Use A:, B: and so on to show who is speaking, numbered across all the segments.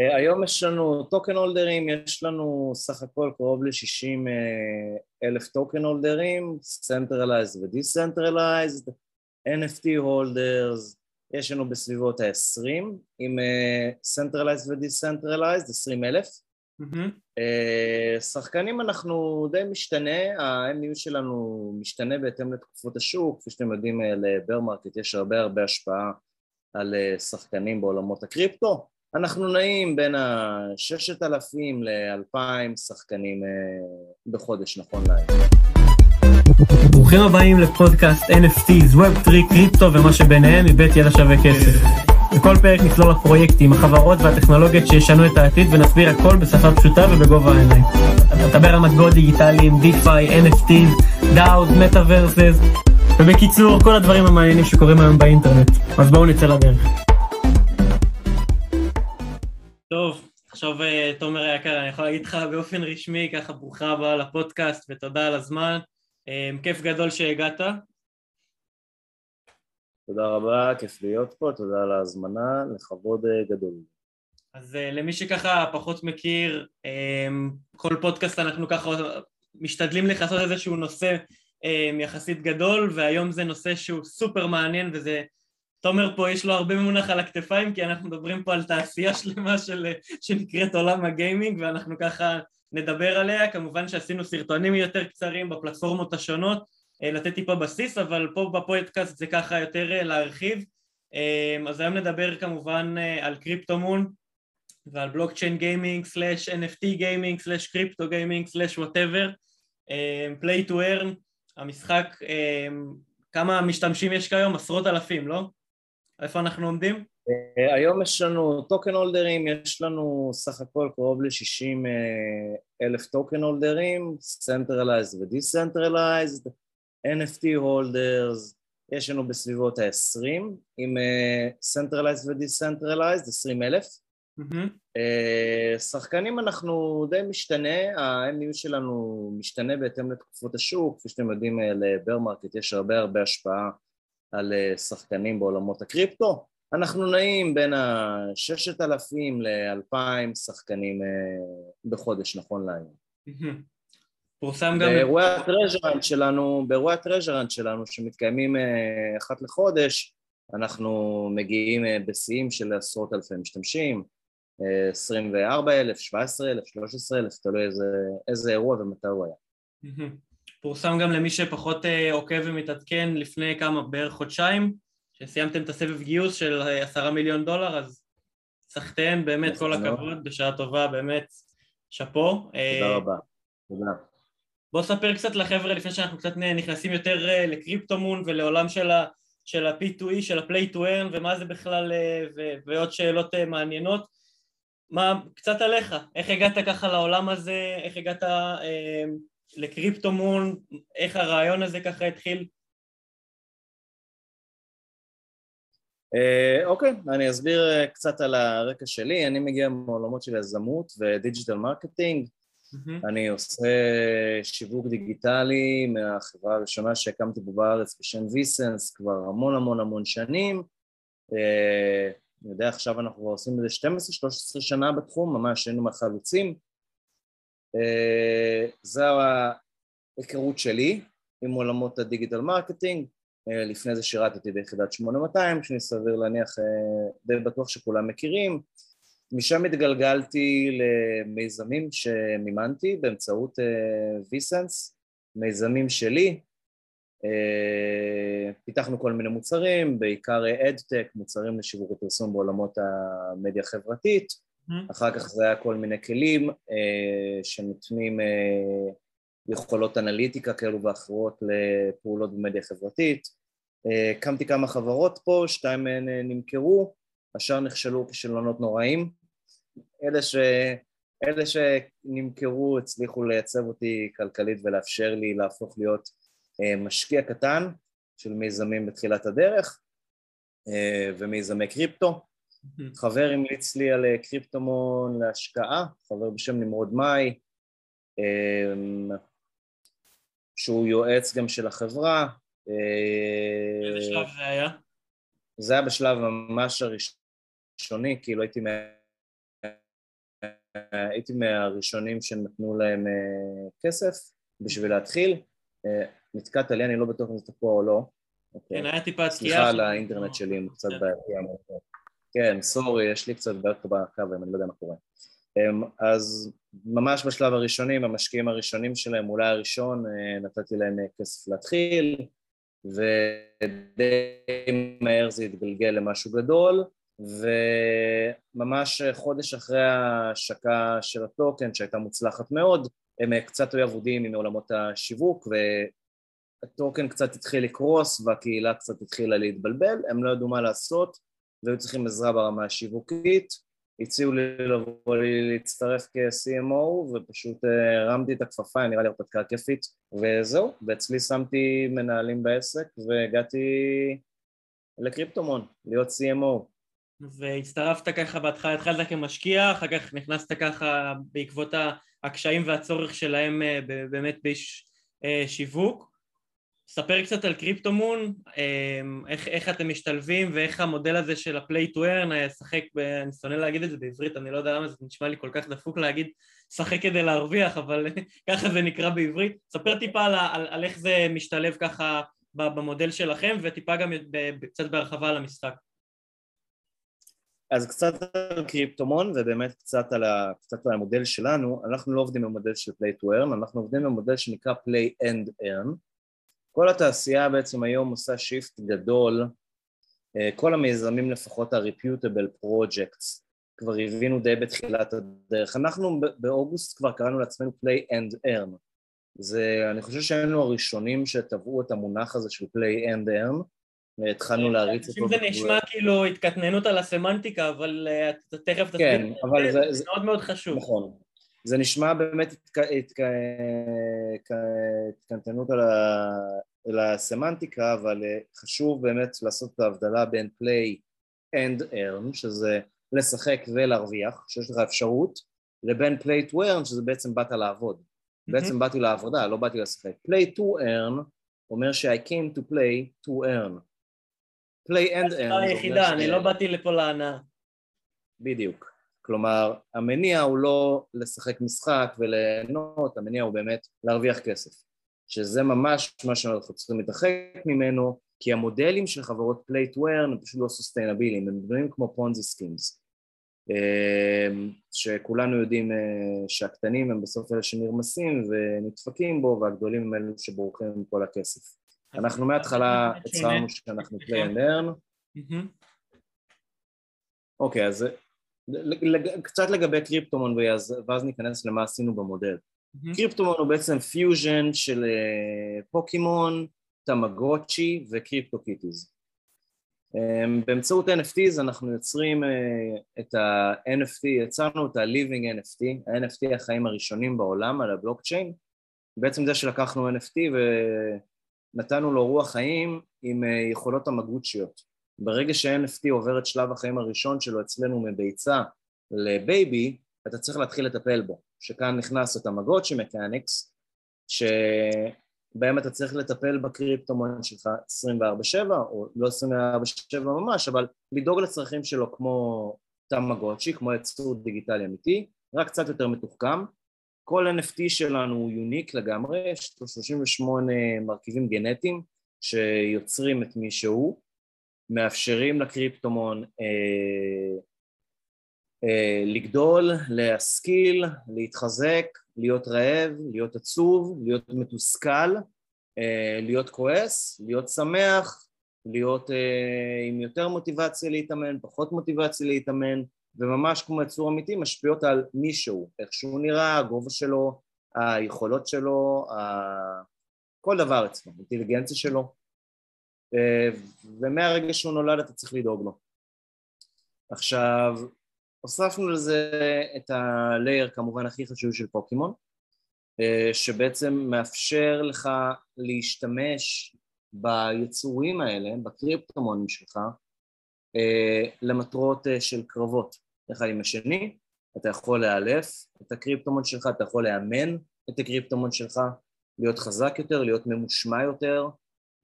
A: אה, היום יש לנו token holder ים, יש לנו סך הכל קרוב ל-60 אלף token holder ים, Centralized ו-Decentralized, NFT holders, יש לנו בסביבות ה-20, עם Centralized ו-Decentralized, 20 אלף. Mm-hmm. שחקנים אנחנו די משתנה, ה-MAU שלנו משתנה בהתאם לתקופות השוק, כפי שאתם יודעים ל bear market יש הרבה הרבה השפעה על שחקנים בעולמות הקריפטו, אנחנו נעים בין ה-6,000 ל-2,000 שחקנים בחודש נכון להיום.
B: ברוכים הבאים לפודקאסט NFTs, Web3, קריפטו ומה שביניהם מבית ידע שווה כסף. בכל פרק נצלול לפרויקטים, החברות והטכנולוגיות שישנו את העתיד ונסביר הכל בשפה פשוטה ובגובה העיניים. נדבר על מטבעות דיגיטליים, DeFi, NFTs, DAOs, Metaverses, ובקיצור, כל הדברים המעניינים שקורים היום באינטרנט. אז בואו נצא לדרך. טוב, עכשיו אה, תומר היקר, אני יכול להגיד לך באופן רשמי, ככה ברוכה הבאה לפודקאסט ותודה על הזמן. אה, כיף גדול שהגעת,
A: תודה רבה, כיף להיות פה, תודה על ההזמנה, לכבוד אה, גדול.
B: אז למי שככה פחות מכיר, כל פודקאסט אנחנו ככה משתדלים לכסות איזשהו נושא יחסית גדול, והיום זה נושא שהוא סופר מעניין וזה... תומר פה יש לו הרבה מונח על הכתפיים כי אנחנו מדברים פה על תעשייה שלמה של, שנקראת עולם הגיימינג ואנחנו ככה נדבר עליה, כמובן שעשינו סרטונים יותר קצרים בפלטפורמות השונות אה, לתת טיפה בסיס, אבל פה בפודקאסט זה ככה יותר אה, להרחיב. אה, אז היום נדבר כמובן על קריפטומון ועל blockchain gaming slash NFT gaming slash crypto gaming slash whatever play to earn המשחק כמה משתמשים יש כיום? עשרות אלפים, לא? איפה אנחנו עומדים?
A: היום יש לנו token holder ים, יש לנו סך הכל קרוב ל-60 אלף token holder ים, Centralized ו-Decentralized NFT holders, יש לנו בסביבות ה-20, עם uh, Centralized ו-Decentralized, 20 אלף. Mm-hmm. שחקנים אנחנו די משתנה, ה-MAU שלנו משתנה בהתאם לתקופות השוק, כפי שאתם יודעים אה, ל bear market יש הרבה הרבה השפעה על uh, שחקנים בעולמות הקריפטו, אנחנו נעים בין ה-6,000 ל-2,000 שחקנים uh, בחודש נכון להיום.
B: פורסם גם...
A: באירועי ה treasure hunt שלנו, באירועי ה treasure hunt שלנו שמתקיימים אה, אחת לחודש, אנחנו מגיעים אה, בשיאים של עשרות אלפי משתמשים, 24 אה, אלף, 17 אלף, 13 אלף, תלוי איזה, איזה אירוע ומתי הוא היה.
B: פורסם גם למי שפחות עוקב ומתעדכן לפני כמה, בערך חודשיים, שסיימתם את הסבב גיוס של עשרה מיליון דולר, אז סחטיין, באמת כל הכבוד, בשעה טובה, באמת, שאפו.
A: תודה רבה, תודה.
B: בוא ספר קצת לחבר'ה לפני שאנחנו קצת נכנסים יותר אה, לקריפטומון ולעולם של ה... של ה-P2E, של ה-Play to Earn ומה זה בכלל אה, ו- ועוד שאלות אה, מעניינות מה, קצת עליך, איך הגעת ככה לעולם הזה, איך הגעת אה, לקריפטומון, איך הרעיון הזה ככה התחיל?
A: אוקיי, uh, okay, אני אסביר קצת על הרקע שלי, אני מגיע מעולמות של יזמות ו digital marketing Mm-hmm. אני עושה שיווק דיגיטלי מהחברה הראשונה שהקמתי פה בארץ בשם ויסנס כבר המון המון המון שנים. אה, אני יודע, עכשיו אנחנו כבר עושים איזה 12-13 שנה בתחום, ממש היינו מהחלוצים. אה, זו ההיכרות שלי עם עולמות ה digital marketing. אה, לפני זה שירתתי ביחידת 8200, שאני סביר להניח די בטוח שכולם מכירים. משם התגלגלתי למיזמים שמימנתי באמצעות ויסנס, מיזמים שלי, פיתחנו כל מיני מוצרים, בעיקר אדטק, מוצרים לשיווק ופרסום בעולמות המדיה החברתית. אחר כך זה היה כל מיני כלים uh, שנותנים uh, יכולות אנליטיקה כאלו ואחרות לפעולות במדיה חברתית, הקמתי uh, כמה חברות פה, שתיים מהן נמכרו, השאר נכשלו כישלונות נוראים. אלה, ש... אלה שנמכרו הצליחו לייצב אותי כלכלית ולאפשר לי להפוך להיות אה, משקיע קטן של מיזמים בתחילת הדרך אה, ומיזמי קריפטו. חבר המליץ לי על אה, קריפטומון להשקעה, חבר בשם נמרוד מאי, שהוא יועץ גם של החברה.
B: איזה שלב זה היה?
A: זה היה בשלב ממש הראשוני, כאילו הייתי הייתי מהראשונים שנתנו להם כסף בשביל להתחיל. נתקעת לי, אני לא בטוח אם זה תקוע או לא.
B: אוקיי. כן, היה טיפה
A: תקיעה. סליחה על האינטרנט שלי, הוא קצת כן. בעייתי. כן, סורי, יש לי קצת בעיות פה בקו, אני לא יודע מה קורה. אמ, אז ממש בשלב הראשוני, במשקיעים הראשונים שלהם, אולי הראשון, אה, נתתי להם אה, כסף להתחיל, ודי מהר זה התגלגל למשהו גדול, וממש חודש אחרי ההשקה של הטוקן, שהייתה מוצלחת מאוד, הם אה, קצת היו אבודים עם עולמות השיווק, והטוקן קצת התחיל לקרוס והקהילה קצת התחילה להתבלבל, הם לא ידעו מה לעשות, והיו צריכים עזרה ברמה השיווקית, הציעו לי לבוא לי להצטרף כ-CMO ופשוט אה, הרמתי את הכפפה, נראה לי הרפתקה כיפית וזהו, ואצלי שמתי מנהלים בעסק והגעתי לקריפטומון, להיות CMO.
B: והצטרפת ככה בהתחלה, התחלת כמשקיע, אחר כך נכנסת ככה בעקבות הקשיים והצורך שלהם אה, באמת באיש אה, שיווק ספר קצת על קריפטומון, אמ, איך, איך אתם משתלבים ואיך המודל הזה של ה-play to earn, שחק, ב... אני שונא להגיד את זה בעברית, אני לא יודע למה זה נשמע לי כל כך דפוק להגיד שחק כדי להרוויח, אבל ככה זה נקרא בעברית. ספר טיפה על, על, על איך זה משתלב ככה במודל שלכם וטיפה גם קצת בהרחבה על המשחק.
A: אז קצת על קריפטומון ובאמת קצת על, ה, קצת על המודל שלנו, אנחנו לא עובדים במודל של play to earn, אנחנו עובדים במודל שנקרא play and earn כל התעשייה בעצם היום עושה שיפט גדול, אה, כל המיזמים לפחות ה-reputable projects כבר הבינו די בתחילת הדרך. אנחנו באוגוסט כבר קראנו לעצמנו play and earn. זה, אני חושב שהיינו הראשונים שטבעו את המונח הזה של play and earn, והתחלנו להריץ אותו.
B: זה נשמע כאילו התקטננות על הסמנטי,קה אבל אה, תכף
A: תסביר. כן, אבל. זה
B: מאוד מאוד חשוב.
A: נכון. זה נשמע באמת התקנטנות על הסמנטיקה, אבל אה, חשוב באמת לעשות את ההבדלה בין play and earn, שזה לשחק ולהרוויח, שיש לך אפשרות, לבין play to earn, שזה בעצם באת לעבוד. Mm-hmm. בעצם באתי לעבודה, לא באתי לשחק. play to earn אומר ש-I came to play to earn. play and earn.
B: היחידה, אני לא באתי לפה להנאה.
A: בדיוק. כלומר, המניע הוא לא לשחק משחק וליהנות, המניע הוא באמת להרוויח כסף. שזה ממש מה שאנחנו צריכים להתרחק ממנו, כי המודלים של חברות play to earn הם פשוט לא sustainable יים, הם דברים כמו Ponzi schemes, אמ, שכולנו יודעים אה, שהקטנים הם בסוף אלה שנרמסים ונדפקים בו, והגדולים הם אלו שבורחים עם כל הכסף. אנחנו מההתחלה הצהרנו שאנחנו play and earn. אוקיי, אז קצת לגבי קריפטומון ואז ניכנס למה עשינו במודל. Mm-hmm. קריפטומון הוא בעצם פיוז'ן של uh, פוקימון, תמגוצ'י וקריפטו קיטיז. Um, באמצעות NFTs אנחנו יוצרים uh, את ה-NFT, יצרנו את ה-Living NFT, ה-NFT החיים הראשונים בעולם על הבלוקצ'יין, בעצם זה שלקחנו NFT ונתנו לו רוח חיים עם יכולות המגוצ'יות. ברגע ש-NFT עובר את שלב החיים הראשון שלו אצלנו מביצה לבייבי, אתה צריך להתחיל לטפל בו. שכאן נכנס את המגוצ'י מקניקס, שבהם אתה צריך לטפל בקריפטומון שלך 24/7, או לא 24/7 ממש, אבל לדאוג לצרכים שלו כמו תמגוצ'י, כמו יצור דיגיטלי אמיתי, רק קצת יותר מתוחכם. כל NFT שלנו הוא יוניק לגמרי, יש לו 38 מרכיבים גנטיים שיוצרים את מי שהוא, מאפשרים לקריפטומון אה, אה, לגדול, להשכיל, להתחזק, להיות רעב, להיות עצוב, להיות מתוסכל, אה, להיות כועס, להיות שמח, להיות אה, עם יותר מוטיבציה להתאמן, פחות מוטיבציה להתאמן, וממש כמו יצור אמיתי משפיעות על מישהו, איך שהוא נראה, הגובה שלו, היכולות שלו, כל דבר אצלו, האינטליגנציה שלו, ומהרגע שהוא נולד אתה צריך לדאוג לו. עכשיו, הוספנו לזה את הלייר כמובן הכי חשוב של פוקימון, אה, שבעצם מאפשר לך להשתמש ביצורים האלה, בקריפטומונים שלך, אה, למטרות אה, של קרבות אחד עם השני, אתה יכול לאלף את הקריפטומון שלך, אתה יכול לאמן את הקריפטומון שלך, להיות חזק יותר, להיות ממושמע יותר.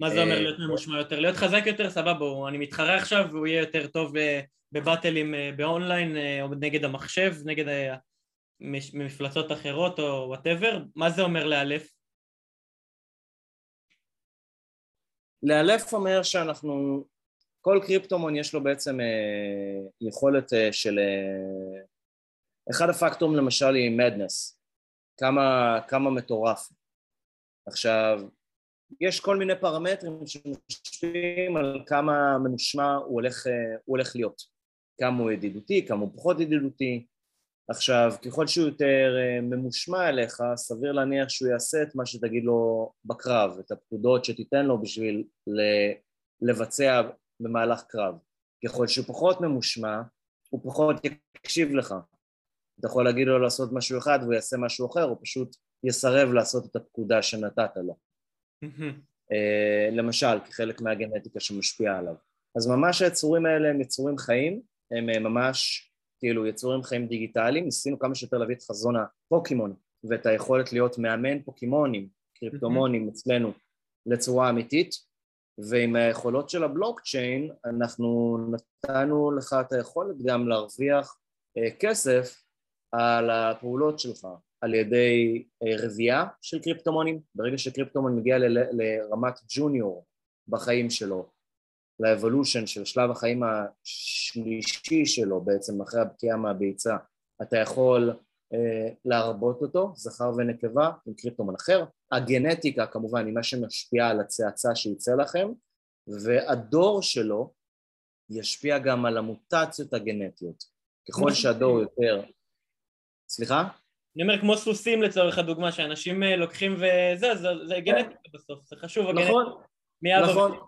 B: מה זה אומר להיות ממושמע יותר? להיות חזק יותר, סבבה, אני מתחרה עכשיו והוא יהיה יותר טוב ב battle ים אה, באונליין אה, או נגד המחשב, נגד מפלצות אחרות או whatever, מה זה אומר לאלף?
A: לאלף אומר שאנחנו, כל קריפטומון יש לו בעצם אה, יכולת אה, של, אה, אחד הפקטורים למשל היא מדנס, כמה, כמה מטורף. עכשיו, יש כל מיני פרמטרים שמשפיעים על כמה ממושמע הוא הולך, אה, הוא הולך להיות, כמה הוא ידידותי, כמה הוא פחות ידידותי. עכשיו, ככל שהוא יותר אה, ממושמע אליך, סביר להניח שהוא יעשה את מה שתגיד לו בקרב, את הפקודות שתיתן לו בשביל לבצע במהלך קרב. ככל שהוא פחות ממושמע, הוא פחות יקשיב לך. אתה יכול להגיד לו לעשות משהו אחד והוא יעשה משהו אחר, הוא פשוט יסרב לעשות את הפקודה שנתת לו. אה, למשל, כחלק מהגנטיקה שמשפיעה עליו. אז ממש היצורים האלה הם יצורים חיים, הם אה, ממש כאילו יצורים חיים דיגיטליים, ניסינו כמה שיותר להביא את חזון הפוקימון ואת היכולת להיות מאמן פוקימונים, קריפטומונים אצלנו לצורה אמיתית, ועם היכולות של הבלוקצ'יין אנחנו נתנו לך את היכולת גם להרוויח אה, כסף על הפעולות שלך, על ידי אה, רבייה של קריפטומונים, ברגע שקריפטומון מגיע לרמת junior בחיים שלו, ל evolution של שלב החיים השלישי שלו בעצם אחרי הבקיעה מהביצה, אתה יכול אה, להרבות אותו, זכר ונקבה עם קריפטומן אחר, הגנטיקה כמובן היא מה שמשפיע על הצאצא שיצא לכם, והדור שלו ישפיע גם על המוטציות הגנטיות, ככל שהדור יותר... סליחה?
B: אני אומר כמו סוסים לצורך הדוגמה, שאנשים אה, לוקחים וזה, זה, זה גנטיקה בסוף, זה חשוב
A: נכון, נכון,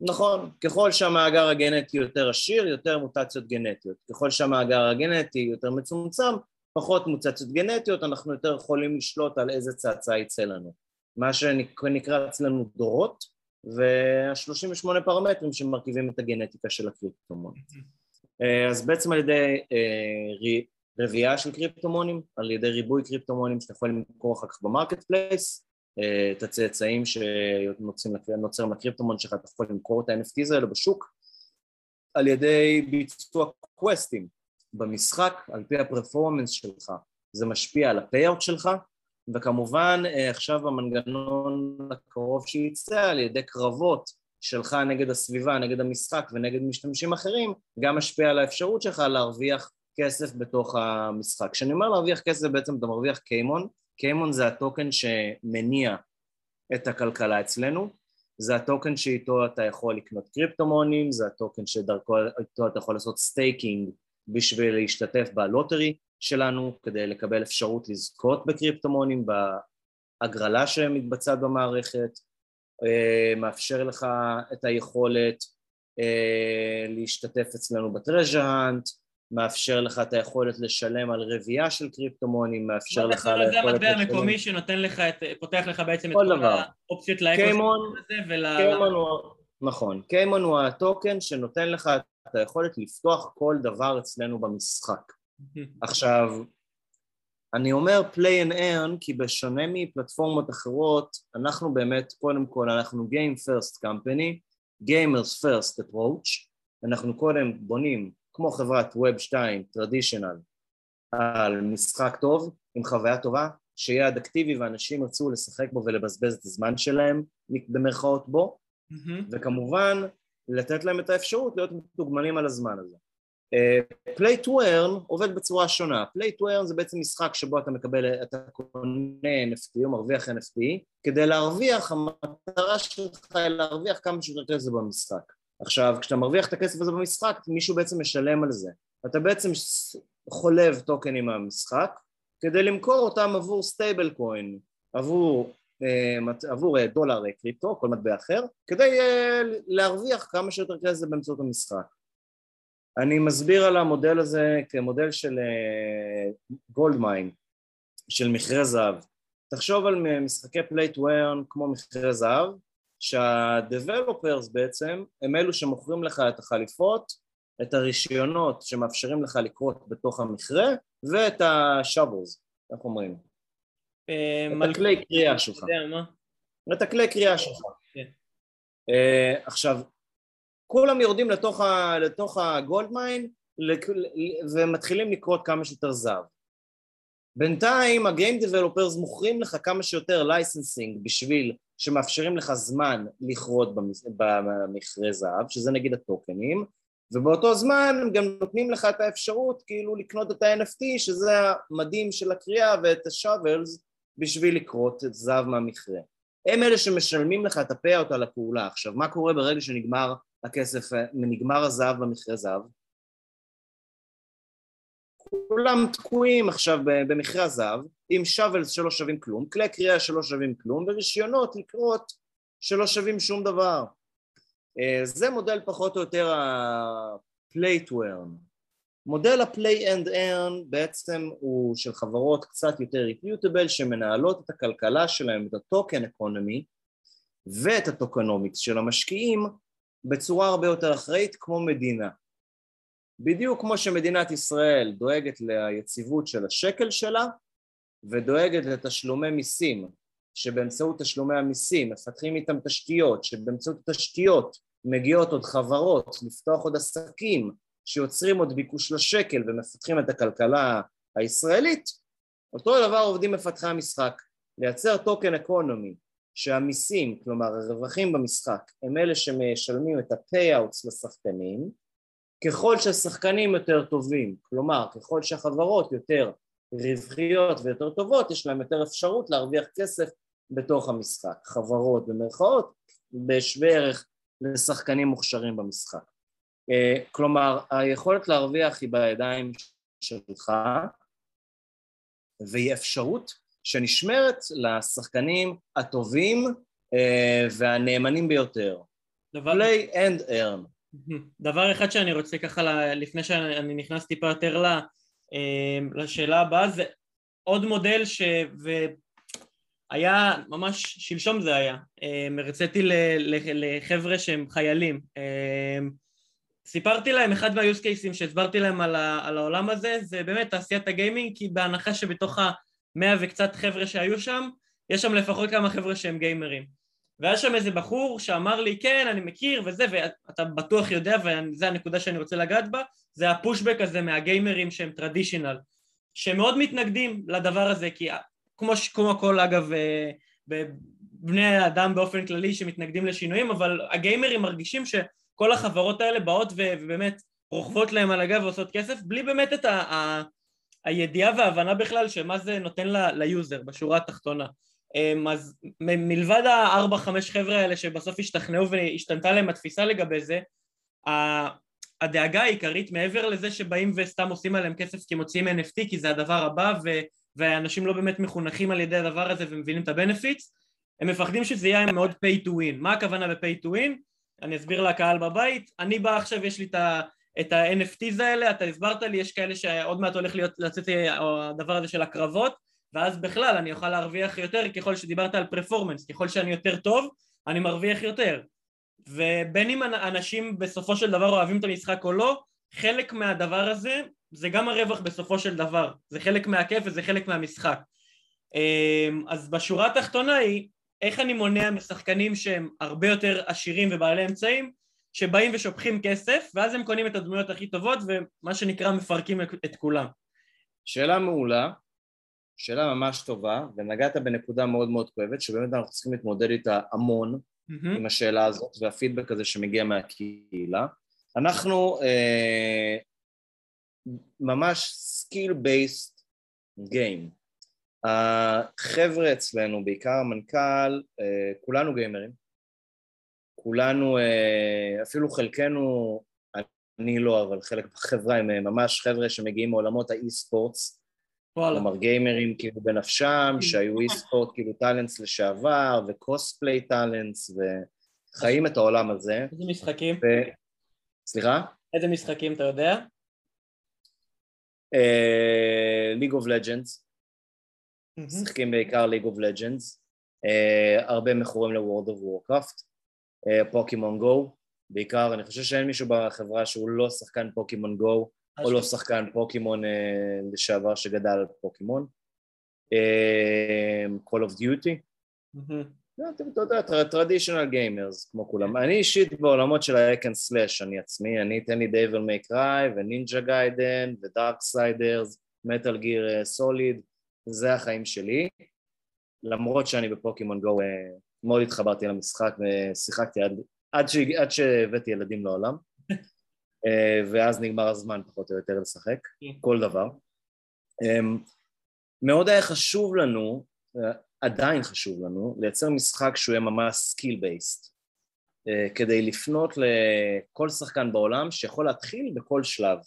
A: נכון, ככל שהמאגר הגנטי יותר עשיר, יותר מוטציות גנטיות, ככל שהמאגר הגנטי יותר מצומצם, פחות מוטציות גנטיות, אנחנו יותר יכולים לשלוט על איזה צאצא יצא לנו, מה שנקרא אצלנו דורות, וה-38 פרמטרים שמרכיבים את הגנטיקה של הקריפטומון. אה, אז בעצם על ידי רבייה של קריפטומונים על ידי ריבוי קריפטומונים שאתה יכול למכור אחר כך ב marketplace אה, את הצאצאים שנוצרים לקריפטומון שלך אתה יכול למכור את ה-NFTs האלה בשוק על ידי ביצוע quest ים במשחק על פי ה performance שלך. זה משפיע על ה payout שלך וכמובן אה, עכשיו המנגנון הקרוב שיצא על ידי קרבות שלך נגד הסביבה, נגד המשחק ונגד משתמשים אחרים גם משפיע על האפשרות שלך להרוויח כסף בתוך המשחק. כשאני אומר להרוויח כסף בעצם אתה מרוויח קיימון, קיימון זה הטוקן שמניע את הכלכלה אצלנו, זה הטוקן שאיתו אתה יכול לקנות קריפטומונים, זה הטוקן שדרכו איתו אתה יכול לעשות staking בשביל להשתתף ב lottery שלנו כדי לקבל אפשרות לזכות בקריפטומונים בהגרלה שמתבצעת במערכת, אה, מאפשר לך את היכולת אה, להשתתף אצלנו ב treasure hunt, מאפשר לך את היכולת לשלם על רבייה של קריפטומונים, מאפשר לך
B: על היכולת... זה המטבע המקומי שנותן לך, את, פותח לך בעצם את כל האופציות לאקוסיסטם הזה ול...
A: קיימון הוא... נכון, קיימון הוא הטוקן שנותן לך את היכולת לפתוח כל דבר אצלנו במשחק. עכשיו, אני אומר play and earn כי בשונה מפלטפורמות אחרות, אנחנו באמת, קודם כל, אנחנו Game First Company, Gamers First Approach, אנחנו קודם בונים כמו חברת Web 2 טרדישיונל על משחק טוב עם חוויה טובה שיהיה אדקטיבי ואנשים ירצו לשחק בו ולבזבז את הזמן שלהם במרכאות בו mm-hmm. וכמובן לתת להם את האפשרות להיות מתוגמלים על הזמן הזה. פליי to earn עובד בצורה שונה, פליי to earn זה בעצם משחק שבו אתה מקבל, אתה קונה NFT או מרוויח NFT כדי להרוויח, המטרה שלך היא להרוויח כמה שיותר כסף במשחק עכשיו, כשאתה מרוויח את הכסף הזה במשחק, מישהו בעצם משלם על זה. אתה בעצם חולב טוקנים מהמשחק כדי למכור אותם עבור stablecoin, עבור, אה, עבור אה, דולר אה, קריפטו, כל מטבע אחר, כדי להרוויח כמה שיותר כסף באמצעות המשחק. אני מסביר על המודל הזה כמודל של gold mine, של מכרה זהב. תחשוב על משחקי play to earn כמו מכרה זהב, שה-Developers בעצם הם אלו שמוכרים לך את החליפות, את הרישיונות שמאפשרים לך לכרות בתוך המכרה ואת ה-shovels, איך אומרים? את הכלי כרייה שלך. את הכלי כרייה שלך. כן. אה, עכשיו, כולם יורדים לתוך ה gold mine ומתחילים לכרות כמה שיותר זהב. בינתיים ה game developers מוכרים לך כמה שיותר licensing בשביל שמאפשרים לך זמן לכרות במכרה זהב, שזה נגיד הטוקנים, ובאותו זמן הם גם נותנים לך את האפשרות כאילו לקנות את ה-NFT שזה המדים של הקריאה ואת השאבלס בשביל לקרות את זהב מהמכרה. הם אלה שמשלמים לך את הפייאוט על הפעולה. עכשיו, מה קורה ברגע שנגמר הכסף, נגמר הזהב במכרה זהב? כולם תקועים עכשיו במכרה הזהב עם שאבלס שלא שווים כלום, כלי קריאה שלא שווים כלום ורישיונות לקרות שלא שווים שום דבר. אה, זה מודל פחות או יותר ה-play to earn. מודל ה-play and earn בעצם הוא של חברות קצת יותר reputable שמנהלות את הכלכלה שלהם, את הטוקן אקונומי ואת הטוקנומיקס של המשקיעים בצורה הרבה יותר אחראית כמו מדינה. בדיוק כמו שמדינת ישראל דואגת ליציבות של השקל שלה ודואגת לתשלומי מיסים שבאמצעות תשלומי המיסים מפתחים איתם תשתיות, שבאמצעות התשתיות מגיעות עוד חברות לפתוח עוד עסקים שיוצרים עוד ביקוש לשקל ומפתחים את הכלכלה הישראלית, אותו דבר עובדים מפתחי המשחק, לייצר token economy שהמיסים, כלומר הרווחים במשחק, הם אלה שמשלמים את ה payouts לשחקנים, ככל שהשחקנים יותר טובים, כלומר ככל שהחברות יותר רווחיות ויותר טובות, יש להם יותר אפשרות להרוויח כסף בתוך המשחק, חברות במרכאות בשווה ערך לשחקנים מוכשרים במשחק. אה, כלומר, היכולת להרוויח היא בידיים שלך והיא אפשרות שנשמרת לשחקנים הטובים אה, והנאמנים ביותר. play and earn.
B: דבר אחד שאני רוצה ככה, לפני שאני נכנס טיפה יותר אה, לשאלה הבאה, זה עוד מודל ש... היה, ממש שלשום זה היה, הרציתי לחבר'ה שהם חיילים, סיפרתי להם, אחד מה-use cases שהסברתי להם על, על העולם הזה זה באמת תעשיית הגיימינג כי בהנחה שבתוך המאה וקצת חבר'ה שהיו שם יש שם לפחות כמה חבר'ה שהם גיימרים והיה שם איזה בחור שאמר לי כן אני מכיר וזה ואתה בטוח יודע וזו הנקודה שאני רוצה לגעת בה זה ה push back הזה מהגיימרים שהם traditional שמאוד מתנגדים לדבר הזה כי כמו, כמו כל אגב אה, בני האדם באופן כללי שמתנגדים לשינויים אבל הגיימרים מרגישים ש כל החברות האלה באות ובאמת רוכבות להם על הגב ועושות כסף בלי באמת את ה... הידיעה וההבנה בכלל שמה זה נותן ל... ל user בשורה התחתונה אז מלבד הארבע חמש חבר'ה האלה שבסוף השתכנעו והשתנתה להם התפיסה לגבי זה הדאגה העיקרית מעבר לזה שבאים וסתם עושים עליהם כסף כי מוציאים NFT כי זה הדבר הבא ו... ואנשים לא באמת מחונכים על ידי הדבר הזה ומבינים את הבנפיטס הם מפחדים שזה יהיה מאוד pay to win מה הכוונה ב-pay to win? אני אסביר לקהל בבית, אני בא עכשיו, יש לי את ה... את ה-NFTs האלה, אתה הסברת לי, יש כאלה שעוד מעט הולך להיות, לצאת אה, הדבר הזה של הקרבות, ואז בכלל אני אוכל להרוויח יותר ככל שדיברת על פרפורמנס, ככל שאני יותר טוב, אני מרוויח יותר. ובין אם אנשים בסופו של דבר אוהבים את המשחק או לא, חלק מהדבר הזה זה גם הרווח בסופו של דבר, זה חלק מהכיף וזה חלק מהמשחק. אמ, אז בשורה התחתונה היא, איך אני מונע משחקנים שהם הרבה יותר עשירים ובעלי אמצעים שבאים ושופכים כסף ואז הם קונים את הדמויות הכי טובות ומה שנקרא מפרקים את כולם.
A: שאלה מעולה, שאלה ממש טובה ונגעת בנקודה מאוד מאוד כואבת שבאמת אנחנו צריכים להתמודד איתה המון mm-hmm. עם השאלה הזאת והפידבק הזה שמגיע מהקהילה. אנחנו אה, ממש skill based game החבר'ה אצלנו, בעיקר המנכ"ל, אה, כולנו גיימרים, כולנו, אה, אפילו חלקנו, אני לא, אבל חלק בחברה הם אה, ממש חבר'ה שמגיעים מעולמות האי sports, כלומר גיימרים כאילו בנפשם, שהיו e-sport כאילו talents לשעבר, ו cosplay talents, וחיים את העולם הזה.
B: איזה משחקים? ו...
A: סליחה?
B: איזה משחקים אתה יודע?
A: League of Legends. משחקים בעיקר League of Legends, הרבה מכורים ל World of Warcraft, פוקימון גו, בעיקר אני חושב שאין מישהו בחברה שהוא לא שחקן פוקימון גו או לא שחקן פוקימון uh, לשעבר שגדל על פוקימון, uh, Call of Duty, לא, אתה יודע, traditional gamers כמו כולם, אני אישית בעולמות של ה-hack and slash אני עצמי, אני אתן לי Devil May Cry ו Ninja Gaiden ו Darksiders, Metal Gear Solid זה החיים שלי, למרות שאני בפוקימון גו אה, מאוד התחברתי למשחק ושיחקתי עד, עד, ש, עד שהבאתי ילדים לעולם. אה, ואז נגמר הזמן פחות או יותר לשחק, כן. כל דבר. אמ, מאוד היה חשוב לנו, עדיין חשוב לנו, לייצר משחק שהוא יהיה ממש skill based כדי לפנות לכל שחקן בעולם שיכול להתחיל בכל שלב.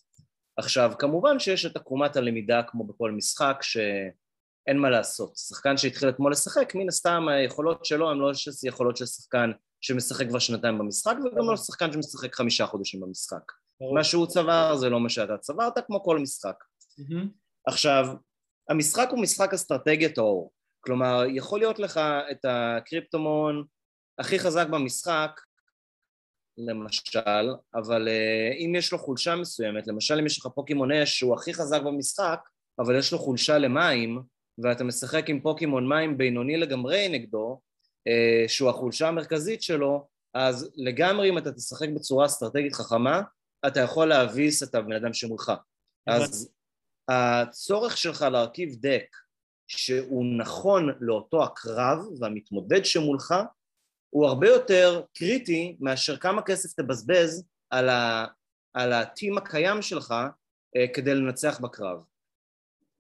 A: עכשיו, כמובן שיש את עקומת הלמידה כמו בכל משחק, שאין מה לעשות. שחקן שהתחיל אתמול לשחק, מן הסתם היכולות שלו הן לא יכולות של שחקן שמשחק כבר שנתיים במשחק, וגם לא שחקן שמשחק חמישה חודשים במשחק. מה שהוא צבר זה לא מה שאתה צברת, כמו כל משחק. עכשיו, המשחק הוא משחק אסטרטגיה טהור. כלומר, יכול להיות לך את הקריפטומון הכי חזק במשחק, למשל, אבל uh, אם יש לו חולשה מסוימת, למשל אם יש לך פוקימון אש שהוא הכי חזק במשחק, אבל יש לו חולשה למים, ואתה משחק עם פוקימון מים בינוני לגמרי נגדו, uh, שהוא החולשה המרכזית שלו, אז לגמרי אם אתה תשחק בצורה אסטרטגית חכמה, אתה יכול להביס את הבן אדם שמולך. אז הצורך שלך להרכיב דק שהוא נכון לאותו הקרב והמתמודד שמולך, הוא הרבה יותר קריטי מאשר כמה כסף תבזבז על, ה, על הטים הקיים שלך אה, כדי לנצח בקרב.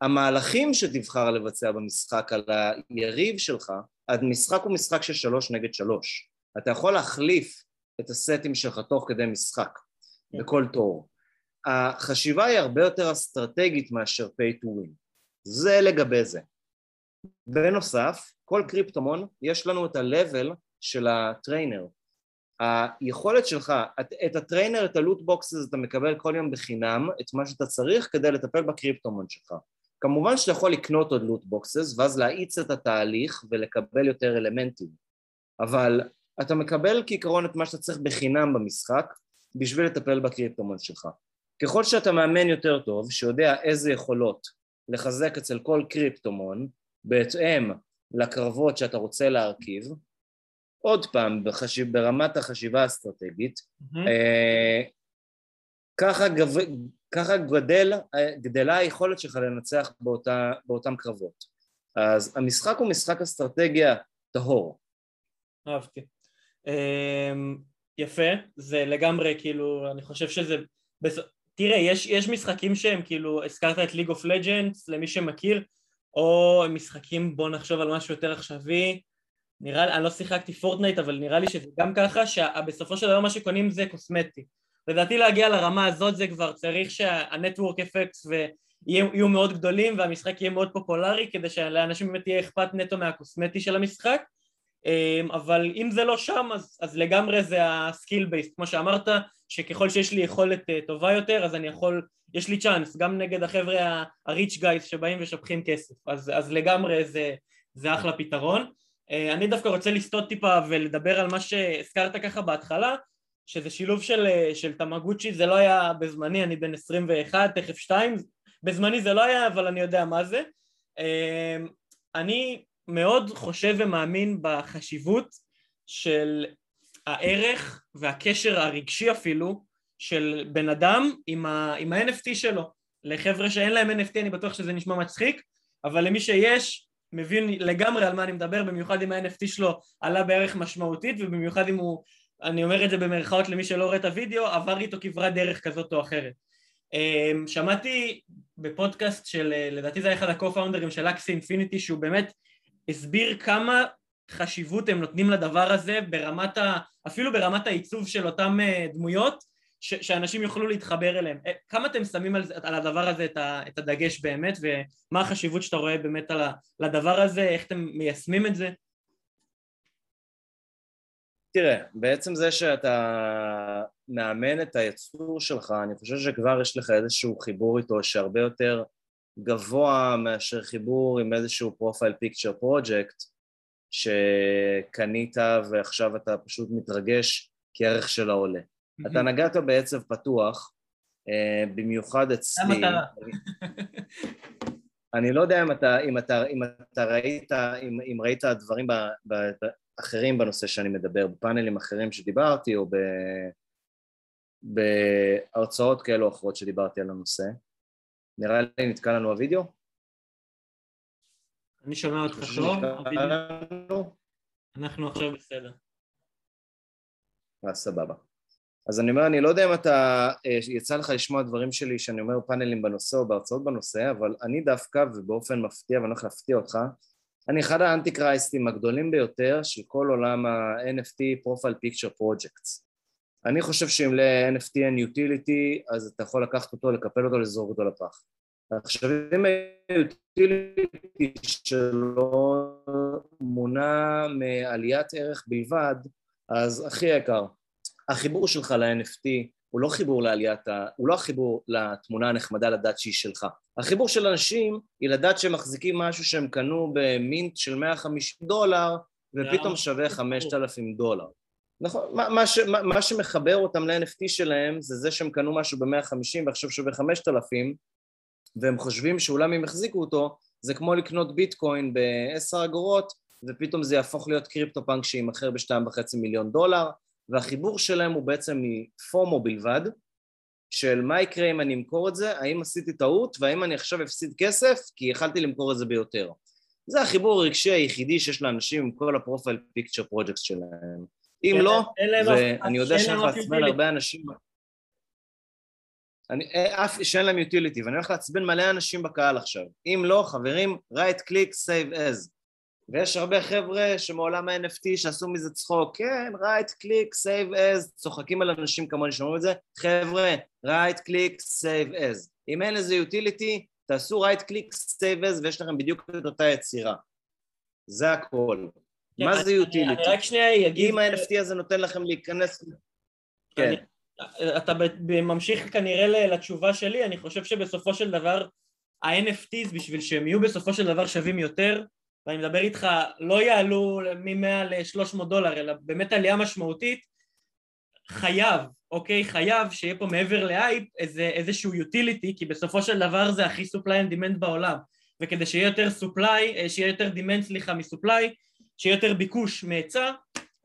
A: המהלכים שתבחר לבצע במשחק על היריב שלך, המשחק הוא משחק של שלוש נגד שלוש. אתה יכול להחליף את הסטים שלך תוך כדי משחק. בכל תור. החשיבה היא הרבה יותר אסטרטגית מאשר pay to win. זה לגבי זה. בנוסף, כל קריפטומון יש לנו את ה-level של הטריינר. היכולת שלך, את, את ה trainer, את ה loot הזה אתה מקבל כל יום בחינם, את מה שאתה צריך כדי לטפל בקריפטומון שלך. כמובן שאתה יכול לקנות עוד loot boxes ואז להאיץ את התהליך ולקבל יותר אלמנטים, אבל אתה מקבל כעיקרון את מה שאתה צריך בחינם במשחק בשביל לטפל בקריפטומון שלך. ככל שאתה מאמן יותר טוב, שיודע איזה יכולות לחזק אצל כל קריפטומון בהתאם לקרבות שאתה רוצה להרכיב, עוד פעם, בחשיב, ברמת החשיבה האסטרטגית, mm-hmm. אה, ככה, גב, ככה גדל, גדלה היכולת שלך לנצח באותה, באותם קרבות. אז המשחק הוא משחק אסטרטגיה טהור.
B: אהבתי. אה, יפה, זה לגמרי כאילו, אני חושב שזה... בס... תראה, יש, יש משחקים שהם כאילו, הזכרת את ליג אוף לג'נדס, למי שמכיר, או משחקים, בוא נחשוב על משהו יותר עכשווי, נראה לי, אני לא שיחקתי פורטנייט אבל נראה לי שזה גם ככה שבסופו של דבר מה שקונים זה קוסמטי. לדעתי להגיע לרמה הזאת זה כבר צריך שה network effects יהיו מאוד גדולים והמשחק יהיה מאוד פופולרי כדי שלאנשים באמת יהיה אכפת נטו מהקוסמטי של המשחק אבל אם זה לא שם אז, אז לגמרי זה ה skill based כמו שאמרת שככל שיש לי יכולת אה, טובה יותר אז אני יכול, יש לי צ'אנס גם נגד החבר'ה הריץ' גייס שבאים ושפכים כסף. אז, אז לגמרי זה, זה אחלה פתרון. אה, אני דווקא רוצה לסטות טיפה ולדבר על מה שהזכרת ככה בהתחלה שזה שילוב של, אה, של תמגוצ'י, זה לא היה בזמני, אני בן 21, תכף 2, בזמני זה לא היה, אבל אני יודע מה זה. אה, אני מאוד חושב ומאמין בחשיבות של הערך והקשר הרגשי אפילו של בן אדם עם, ה, עם ה-NFT שלו. לחבר'ה שאין להם NFT אני בטוח שזה נשמע מצחיק, אבל למי שיש, מבין לגמרי על מה אני מדבר, במיוחד אם ה-NFT שלו עלה בערך משמעותית ובמיוחד אם הוא, אני אומר את זה במרכאות למי שלא רואה את הוידאו, עבר איתו כברת דרך כזאת או אחרת. אמ, שמעתי בפודקאסט של, לדעתי זה היה אחד הקו-פאונדרים של אקסי אינפיניטי, שהוא באמת הסביר כמה חשיבות הם נותנים לדבר הזה ברמת ה... אפילו ברמת העיצוב של אותם אה, דמויות, ש, שאנשים יוכלו להתחבר אליהם. אה, כמה אתם שמים על, על הדבר הזה את, ה, את הדגש באמת, ומה החשיבות שאתה רואה באמת על, ה, לדבר הזה, איך אתם מיישמים את זה?
A: תראה, בעצם זה שאתה מאמן את היצור שלך, אני חושב שכבר יש לך איזשהו חיבור איתו שהרבה יותר גבוה מאשר חיבור עם איזשהו profile picture project שקנית ועכשיו אתה פשוט מתרגש כי הערך שלה עולה. אתה נגעת בעצב פתוח, אה, במיוחד אצלי. אני לא יודע אם אתה, אם אתה, אם אתה ראית, אם, אם ראית דברים ב, ב, אחרים בנושא שאני מדבר, בפאנלים אחרים שדיברתי, או ב, בהרצאות כאלו או אחרות שדיברתי על הנושא. נראה לי נתקע לנו הוידאו.
B: אני שומע אותך טוב, אנחנו עכשיו בסדר.
A: אה, סבבה. אז אני אומר, אני לא יודע אם אתה, אה, יצא לך לשמוע דברים שלי שאני אומר פאנלים בנושא או בהרצאות בנושא, אבל אני דווקא, ובאופן מפתיע, ואני הולך להפתיע אותך, אני אחד האנטי קרייסטים הגדולים ביותר של כל עולם ה-NFT Profile Picture Projects. אני חושב שאם ל-NFT אין utility, אז אתה יכול לקחת אותו, לקפל אותו, לזרוק אותו לפח. עכשיו אם ה-utility שלו מונע מעליית ערך בלבד, אז הכי יקר, החיבור שלך ל-NFT הוא לא חיבור לעליית ה... הוא לא החיבור לתמונה הנחמדה לדעת שהיא שלך. החיבור של אנשים היא לדעת שהם מחזיקים משהו שהם קנו במינט של 150 דולר ופתאום שווה 5,000 דולר. נכון, מה, מה, ש, מה, מה שמחבר אותם ל-NFT שלהם זה זה שהם קנו משהו ב-150 ועכשיו שווה 5,000 והם חושבים שאולי הם יחזיקו אותו זה כמו לקנות ביטקוין ב-10 אגורות ופתאום זה יהפוך להיות CryptoPunk שימכר ב-2.5 מיליון דולר והחיבור שלהם הוא בעצם מ FOMO בלבד של מה יקרה אם אני אמכור את זה, האם עשיתי טעות והאם אני עכשיו אפסיד כסף כי יכלתי למכור את זה ביותר. זה החיבור הרגשי היחידי שיש לאנשים עם כל ה profile picture project שלהם. אם לא, ואני יודע שאני הולך לעצבן הרבה אנשים... אני, אה, אף שאין להם יוטיליטי, ואני הולך לעצבן מלא אנשים בקהל עכשיו. אם לא, חברים, right click save as. ויש הרבה חבר'ה שמעולם ה-NFT שעשו מזה צחוק, כן, right click save as, צוחקים על אנשים כמוני שאומרים את זה, חבר'ה, right click save as. אם אין לזה utility, תעשו right click save as ויש לכם בדיוק את אותה יצירה. זה הכל. כן, מה זה utility? אני
B: רק שנייה אגיד...
A: אם ה-NFT הזה נותן לכם להיכנס... כן.
B: אתה ממשיך כנראה לתשובה שלי, אני חושב שבסופו של דבר ה-NFTs בשביל שהם יהיו בסופו של דבר שווים יותר ואני מדבר איתך, לא יעלו מ-100 ל-300 דולר, אלא באמת עלייה משמעותית, חייב, אוקיי? חייב שיהיה פה מעבר לאייפ איזה, איזשהו utility, כי בסופו של דבר זה הכי supply and demand בעולם, וכדי שיהיה יותר supply, אה, שיהיה יותר demand, סליחה, מ-supply, שיהיה יותר ביקוש מהיצע,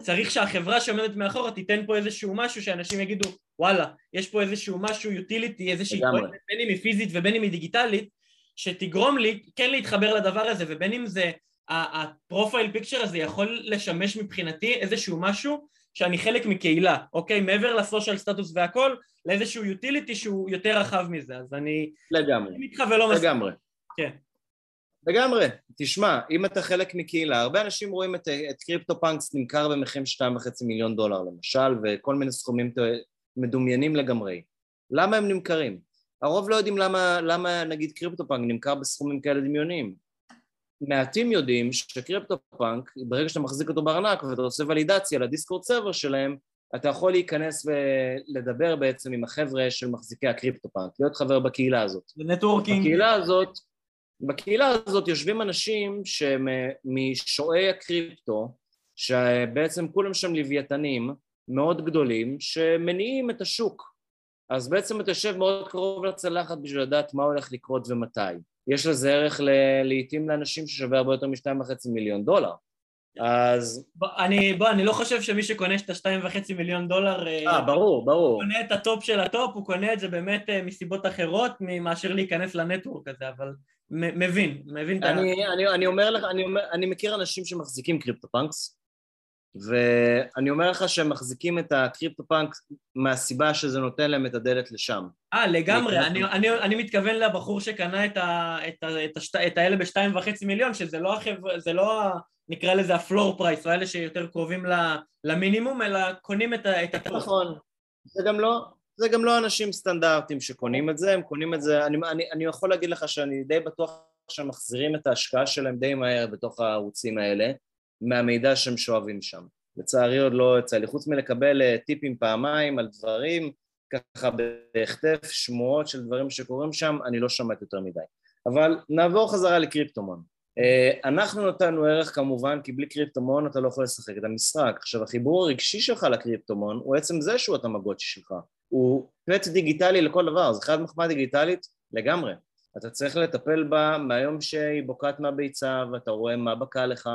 B: צריך שהחברה שעומדת מאחורה תיתן פה איזשהו משהו שאנשים יגידו וואלה, יש פה איזשהו משהו, utility, איזושהי פרויקט, בין אם היא פיזית ובין אם היא דיגיטלית, שתגרום לי כן להתחבר לדבר הזה, ובין אם זה ה profile picture הזה יכול לשמש מבחינתי איזשהו משהו שאני חלק מקהילה, אוקיי? מעבר ל social status והכל, לאיזשהו utility שהוא יותר רחב מזה, אז אני...
A: לגמרי.
B: אני איתך ולא
A: מסכים. לגמרי.
B: כן.
A: לגמרי. תשמע, אם אתה חלק מקהילה, הרבה אנשים רואים את, את CryptoPunks נמכר במחירים 2.5 מיליון דולר למשל, וכל מיני סכומים מדומיינים לגמרי. למה הם נמכרים? הרוב לא יודעים למה, למה נגיד CryptoPunk נמכר בסכומים כאלה דמיוניים. מעטים יודעים ש CryptoPunk, ברגע שאתה מחזיק אותו בארנק ואתה עושה ולידציה ל Discord server שלהם, אתה יכול להיכנס ולדבר בעצם עם החבר'ה של מחזיקי ה CryptoPunk, להיות חבר בקהילה הזאת.
B: networking.
A: בקהילה הזאת, בקהילה הזאת יושבים אנשים שהם אה, משוגעי הקריפטו, שבעצם כולם שם לוויתנים מאוד גדולים, שמניעים את השוק. אז בעצם אתה יושב מאוד קרוב לצלחת בשביל לדעת מה הולך לקרות ומתי. יש לזה ערך ל- לעיתים לאנשים ששווה הרבה יותר משתיים וחצי מיליון דולר. אז...
B: בוא, אני, בוא, אני לא חושב שמי שקונה את השתיים וחצי מיליון דולר...
A: אה, אה, ברור, ברור. הוא
B: קונה את ה top של ה top, הוא קונה את זה באמת אה, מסיבות אחרות מאשר להיכנס ל network הזה, אבל מבין, מבין
A: את ה... אני, אני אומר לך, אני, אומר, אני מכיר אנשים שמחזיקים CryptoPunks, ואני אומר לך שהם מחזיקים את ה CryptoPunk מהסיבה שזה נותן להם את הדלת לשם.
B: אה, לגמרי. אני, אני, אני מתכוון לבחור שקנה את, ה, את, ה, את, השת, את האלה בשתיים וחצי מיליון, שזה לא, החבר, זה לא נקרא לזה ה floor price, או אלה שיותר קרובים למינימום, אלא קונים את, ה, את.
A: נכון. זה גם לא... זה גם לא אנשים סטנדרטיים שקונים את זה, הם קונים את זה, אני, אני, אני יכול להגיד לך שאני די בטוח שהם מחזירים את ההשקעה שלהם די מהר בתוך הערוצים האלה, מהמידע שהם שואבים שם. לצערי עוד לא יצא לי, חוץ מלקבל אה, טיפים פעמיים על דברים, ככה בהחטף שמועות של דברים שקורים שם, אני לא שמעתי יותר מדי. אבל נעבור חזרה לקריפטומון. אה, אנחנו נתנו ערך כמובן, כי בלי קריפטומון אתה לא יכול לשחק את המשחק. עכשיו החיבור הרגשי שלך לקריפטומון הוא עצם זה שהוא התמגוצ'י שלך. הוא פט דיגיטלי לכל דבר, זה חיית מחמאה דיגיטלית לגמרי. אתה צריך לטפל בה מהיום שהיא בוקעת מהביצה ואתה רואה מה בקע לך,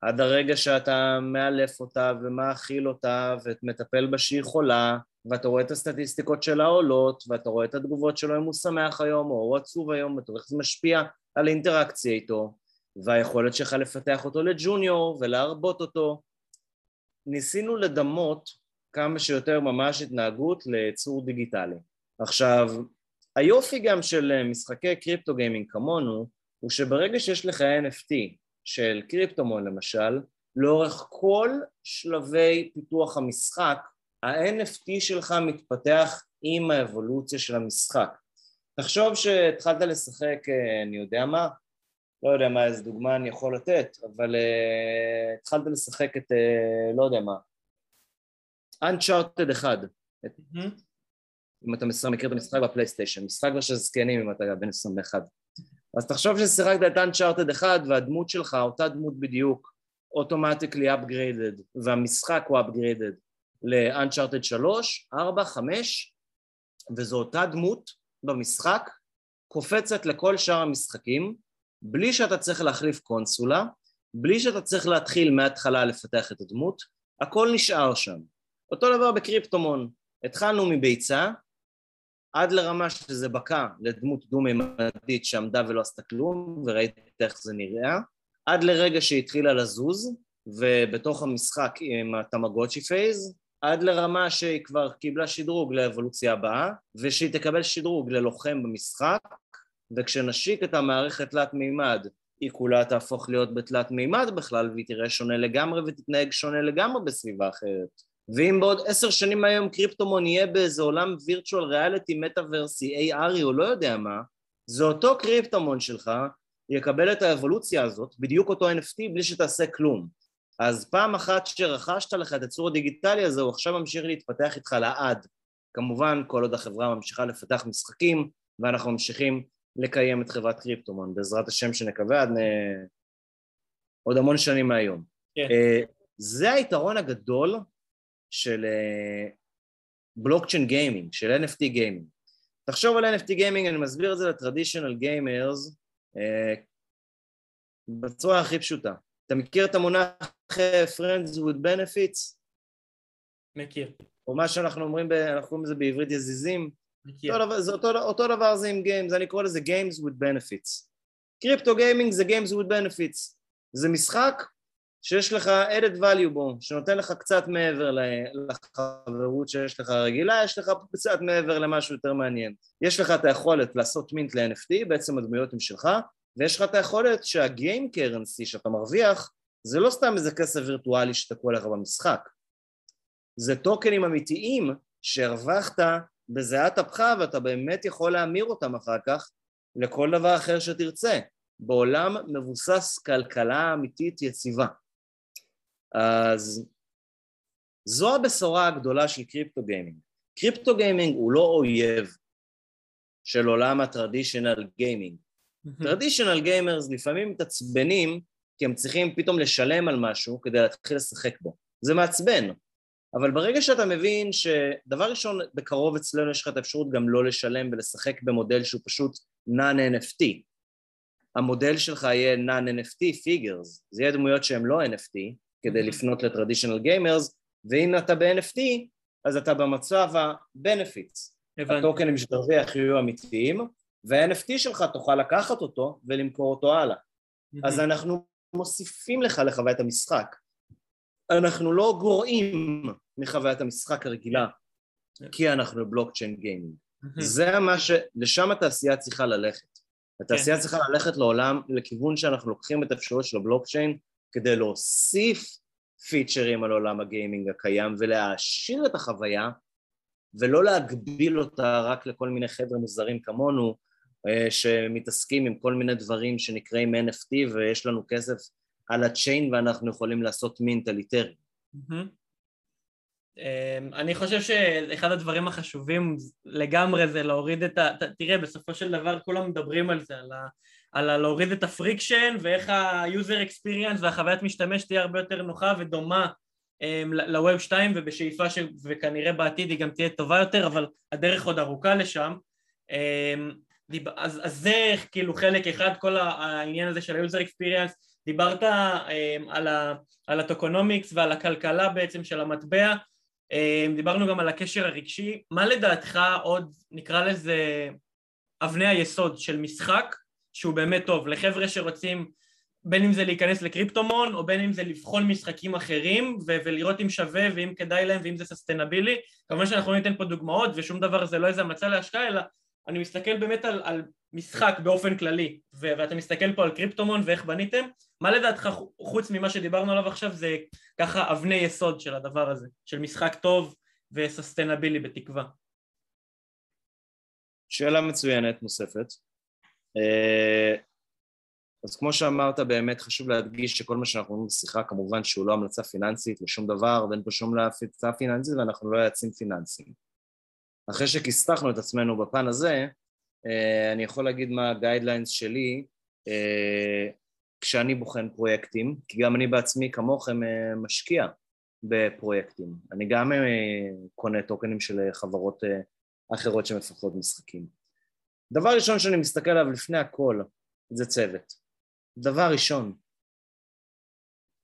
A: עד הרגע שאתה מאלף אותה ומאכיל אותה ומטפל בה שהיא חולה ואתה רואה את הסטטיסטיקות שלה עולות ואתה רואה את התגובות שלו אם הוא שמח היום או הוא עצוב היום ואתה רואה איך זה משפיע על האינטראקציה איתו והיכולת שלך לפתח אותו לג'וניור ולהרבות אותו. ניסינו לדמות כמה שיותר ממש התנהגות לצור דיגיטלי. עכשיו, היופי גם של משחקי קריפטו גיימינג כמונו, הוא שברגע שיש לך NFT של קריפטומון למשל, לאורך כל שלבי פיתוח המשחק, ה-NFT שלך מתפתח עם האבולוציה של המשחק. תחשוב שהתחלת לשחק, אה, אני יודע מה, לא יודע מה, איזה דוגמה אני יכול לתת, אבל uh, התחלת לשחק את, uh, לא יודע מה, Uncharted 1. Mm-hmm. אם אתה מכיר את המשחק בפלייסטיישן, משחק של זקנים אם אתה בן 21. אז תחשוב ששיחקת את Uncharted 1 והדמות שלך, אותה דמות בדיוק, אוטומטיקלי upgraded, והמשחק הוא upgraded ל-Uncharted 3, 4, 5, וזו אותה דמות במשחק, קופצת לכל שאר המשחקים, בלי שאתה צריך להחליף קונסולה, בלי שאתה צריך להתחיל מההתחלה לפתח את הדמות, הכל נשאר שם. אותו דבר בקריפטומון, התחלנו מביצה, עד לרמה שזה בקע לדמות דו-ממדית שעמדה ולא עשתה כלום, וראית איך זה נראה, עד לרגע שהיא התחילה לזוז, ובתוך המשחק עם ה טמגוצ'י phase, עד לרמה שהיא כבר קיבלה שדרוג לאבולוציה הבאה, ושהיא תקבל שדרוג ללוחם במשחק, וכשנשיק את המערכת תלת מימד, היא כולה תהפוך להיות בתלת מימד בכלל, והיא תראה שונה לגמרי ותתנהג שונה לגמרי בסביבה אחרת. ואם בעוד עשר שנים היום קריפטומון יהיה באיזה עולם וירטואל ריאליטי, מטאוורסי, ARי או לא יודע מה, זה אותו קריפטומון שלך יקבל את האבולוציה הזאת, בדיוק אותו NFT, בלי שתעשה כלום. אז פעם אחת שרכשת לך את הצור הדיגיטלי הזה, הוא עכשיו ממשיך להתפתח איתך לעד. כמובן, כל עוד החברה ממשיכה לפתח משחקים, ואנחנו ממשיכים לקיים את חברת קריפטומון, בעזרת השם שנקווה עד. עוד המון שנים מהיום. כן. Uh, זה היתרון הגדול של בלוקצ'יין uh, gaming, של NFT gaming. תחשוב על NFT gaming, אני מסביר את זה ל traditional gamers uh, בצורה הכי פשוטה. אתה מכיר את המונח אה, Friends with Benefits?
B: מכיר.
A: או מה שאנחנו אומרים, אנחנו קוראים לזה בעברית יזיזים. זה אותו, אותו דבר זה עם Games, אני קורא לזה Games with Benefits. קריפטו גיימינג זה Games with Benefits. זה משחק שיש לך added value בו, שנותן לך קצת מעבר לחברות שיש לך רגילה, יש לך קצת מעבר למשהו יותר מעניין. יש לך את היכולת לעשות מינט ל-NFT, בעצם הדמויות הן שלך, ויש לך את היכולת שהגיים קרנסי שאתה מרוויח זה לא סתם איזה כסף וירטואלי שתקוע לך במשחק, זה טוקנים אמיתיים שהרווחת בזיעת אפך ואתה באמת יכול להמיר אותם אחר כך לכל דבר אחר שתרצה, בעולם מבוסס כלכלה אמיתית יציבה. אז זו הבשורה הגדולה של קריפטו gaming. קריפטו gaming הוא לא אויב של עולם ה traditional gaming, traditional gamers לפעמים מתעצבנים כי הם צריכים פתאום לשלם על משהו כדי להתחיל לשחק בו. זה מעצבן. אבל ברגע שאתה מבין שדבר ראשון, בקרוב אצלנו יש לך את האפשרות גם לא לשלם ולשחק במודל שהוא פשוט non-NFT. המודל שלך יהיה non-NFT figures, זה יהיה דמויות שהן לא NFT, כדי לפנות ל traditional gamers, ואם אתה ב-NFT, אז אתה במצב ה-benefits. הטוקנים שתרוויח יהיו אמיתיים, וה-NFT שלך תוכל לקחת אותו ולמכור אותו הלאה. אז אנחנו מוסיפים לך לחוויית המשחק. אנחנו לא גורעים מחוויית המשחק הרגילה, כי אנחנו בלוקצ'יין גיימינג. זה מה ש... לשם התעשייה צריכה ללכת. התעשייה כן. צריכה ללכת לעולם, לכיוון שאנחנו לוקחים את האפשרות של הבלוקצ'יין כדי להוסיף פיצ'רים על עולם הגיימינג הקיים ולהעשיר את החוויה ולא להגביל אותה רק לכל מיני חבר'ה מוזרים כמונו אה, שמתעסקים עם כל מיני דברים שנקראים NFT ויש לנו כסף על ה chain ואנחנו יכולים לעשות mint על Ether.
B: אני חושב שאחד הדברים החשובים לגמרי זה להוריד את ה... תראה, בסופו של דבר כולם מדברים על זה, על, ה... על ה... להוריד את ה friction ואיך ה-user experience והחוויית משתמש תהיה הרבה יותר נוחה ודומה אמ, ל-Web 2 ובשאיפה ש... וכנראה בעתיד היא גם תהיה טובה יותר, אבל הדרך עוד ארוכה לשם. אמ, אז, אז זה כאילו חלק אחד, כל העניין הזה של ה-user experience, דיברת um, על, ה, על הטוקונומיקס ועל הכלכלה בעצם של המטבע, um, דיברנו גם על הקשר הרגשי, מה לדעתך עוד נקרא לזה אבני היסוד של משחק שהוא באמת טוב, לחבר'ה שרוצים בין אם זה להיכנס לקריפטומון או בין אם זה לבחון משחקים אחרים ו- ולראות אם שווה ואם כדאי להם ואם זה ססטנבילי? כמובן שאנחנו לא ניתן פה דוגמאות ושום דבר זה לא איזה המצע להשקעה אלא אני מסתכל באמת על, על משחק באופן כללי ו- ואתה מסתכל פה על קריפטומון ואיך בניתם מה לדעתך חוץ ממה שדיברנו עליו עכשיו זה ככה אבני יסוד של הדבר הזה של משחק טוב וססטנבילי בתקווה
A: שאלה מצוינת נוספת אה, אז כמו שאמרת, באמת חשוב להדגיש שכל מה שאנחנו אומרים בשיחה, כמובן שהוא לא המלצה פיננסית לשום דבר, ואין פה שום המלצה פיננסית ואנחנו לא יועצים פיננסיים. אחרי שכיסתחנו את עצמנו בפן הזה, אה, אני יכול להגיד מה הגיידליינס שלי אה, כשאני בוחן פרויקטים, כי גם אני בעצמי כמוכם אה, משקיע בפרויקטים. אני גם קונה טוקנים של חברות אחרות שמפתחות משחקים. דבר ראשון שאני מסתכל עליו לפני הכל זה צוות. דבר ראשון,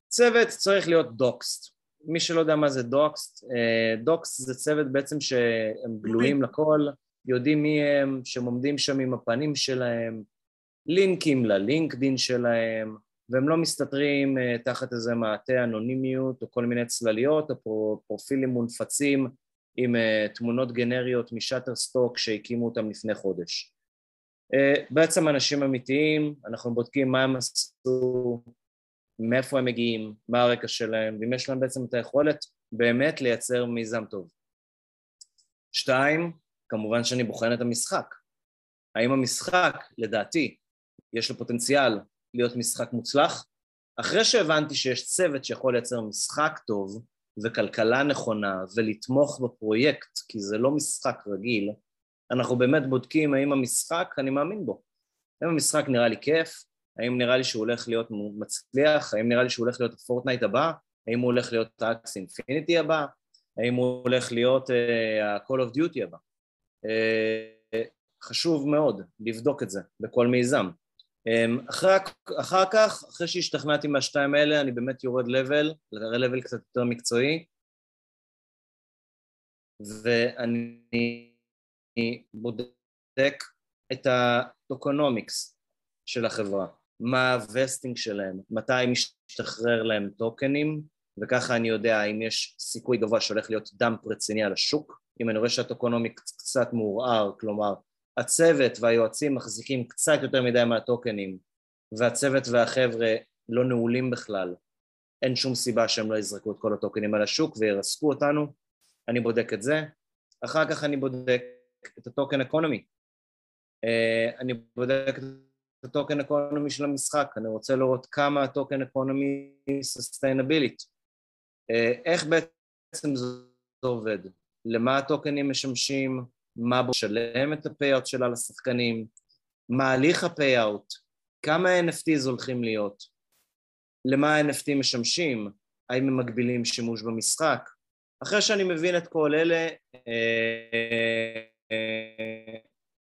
A: צוות צריך להיות דוקסט. מי שלא יודע מה זה דוקסט, אה, דוקסט זה צוות בעצם שהם גלויים לכל, יודעים מי הם, שהם עומדים שם עם הפנים שלהם, לינקים ללינקדין שלהם, והם לא מסתתרים אה, תחת איזה מעטה אנונימיות או כל מיני צלליות או פרופילים מונפצים עם אה, תמונות גנריות משאטר סטוק שהקימו אותם לפני חודש. בעצם אנשים אמיתיים, אנחנו בודקים מה הם עשו, מאיפה הם מגיעים, מה הרקע שלהם, ואם יש להם בעצם את היכולת באמת לייצר מיזם טוב. שתיים, כמובן שאני בוחן את המשחק. האם המשחק, לדעתי, יש לו פוטנציאל להיות משחק מוצלח? אחרי שהבנתי שיש צוות שיכול לייצר משחק טוב וכלכלה נכונה ולתמוך בפרויקט, כי זה לא משחק רגיל, אנחנו באמת בודקים האם המשחק, אני מאמין בו. האם המשחק נראה לי כיף, האם נראה לי שהוא הולך להיות מצליח, האם נראה לי שהוא הולך להיות ה Fortnite הבא, האם הוא הולך להיות ה Axie Infinity הבא, האם הוא הולך להיות ה-Call uh, of Duty הבא. Uh, חשוב מאוד לבדוק את זה בכל מיזם. Um, אחרי, אחר כך, אחרי שהשתכנעתי מהשתיים האלה, אני באמת יורד level, level קצת יותר מקצועי, ואני אני בודק את ה tokenomics של החברה, מה ה vesting שלהם, מתי משתחרר להם טוקנים, וככה אני יודע האם יש סיכוי גבוה שהולך להיות dump רציני על השוק. אם אני רואה שה tokenomics קצת מעורער, כלומר הצוות והיועצים מחזיקים קצת יותר מדי מהטוקנים, והצוות והחבר'ה לא נעולים בכלל, אין שום סיבה שהם לא יזרקו את כל הטוקנים על השוק וירסקו אותנו, אני בודק את זה. אחר כך אני בודק את ה token economy. Uh, אני בודק את ה token economy של המשחק, אני רוצה לראות כמה ה token economy sustainable־ית. איך בעצם זה עובד? למה הטוקנים משמשים? מה בעצם ה payout שלה לשחקנים? מה הליך ה payout? כמה NFTs הולכים להיות? למה ה-NFT משמשים? האם הם מגבילים שימוש במשחק? אחרי שאני מבין את כל אלה, אה,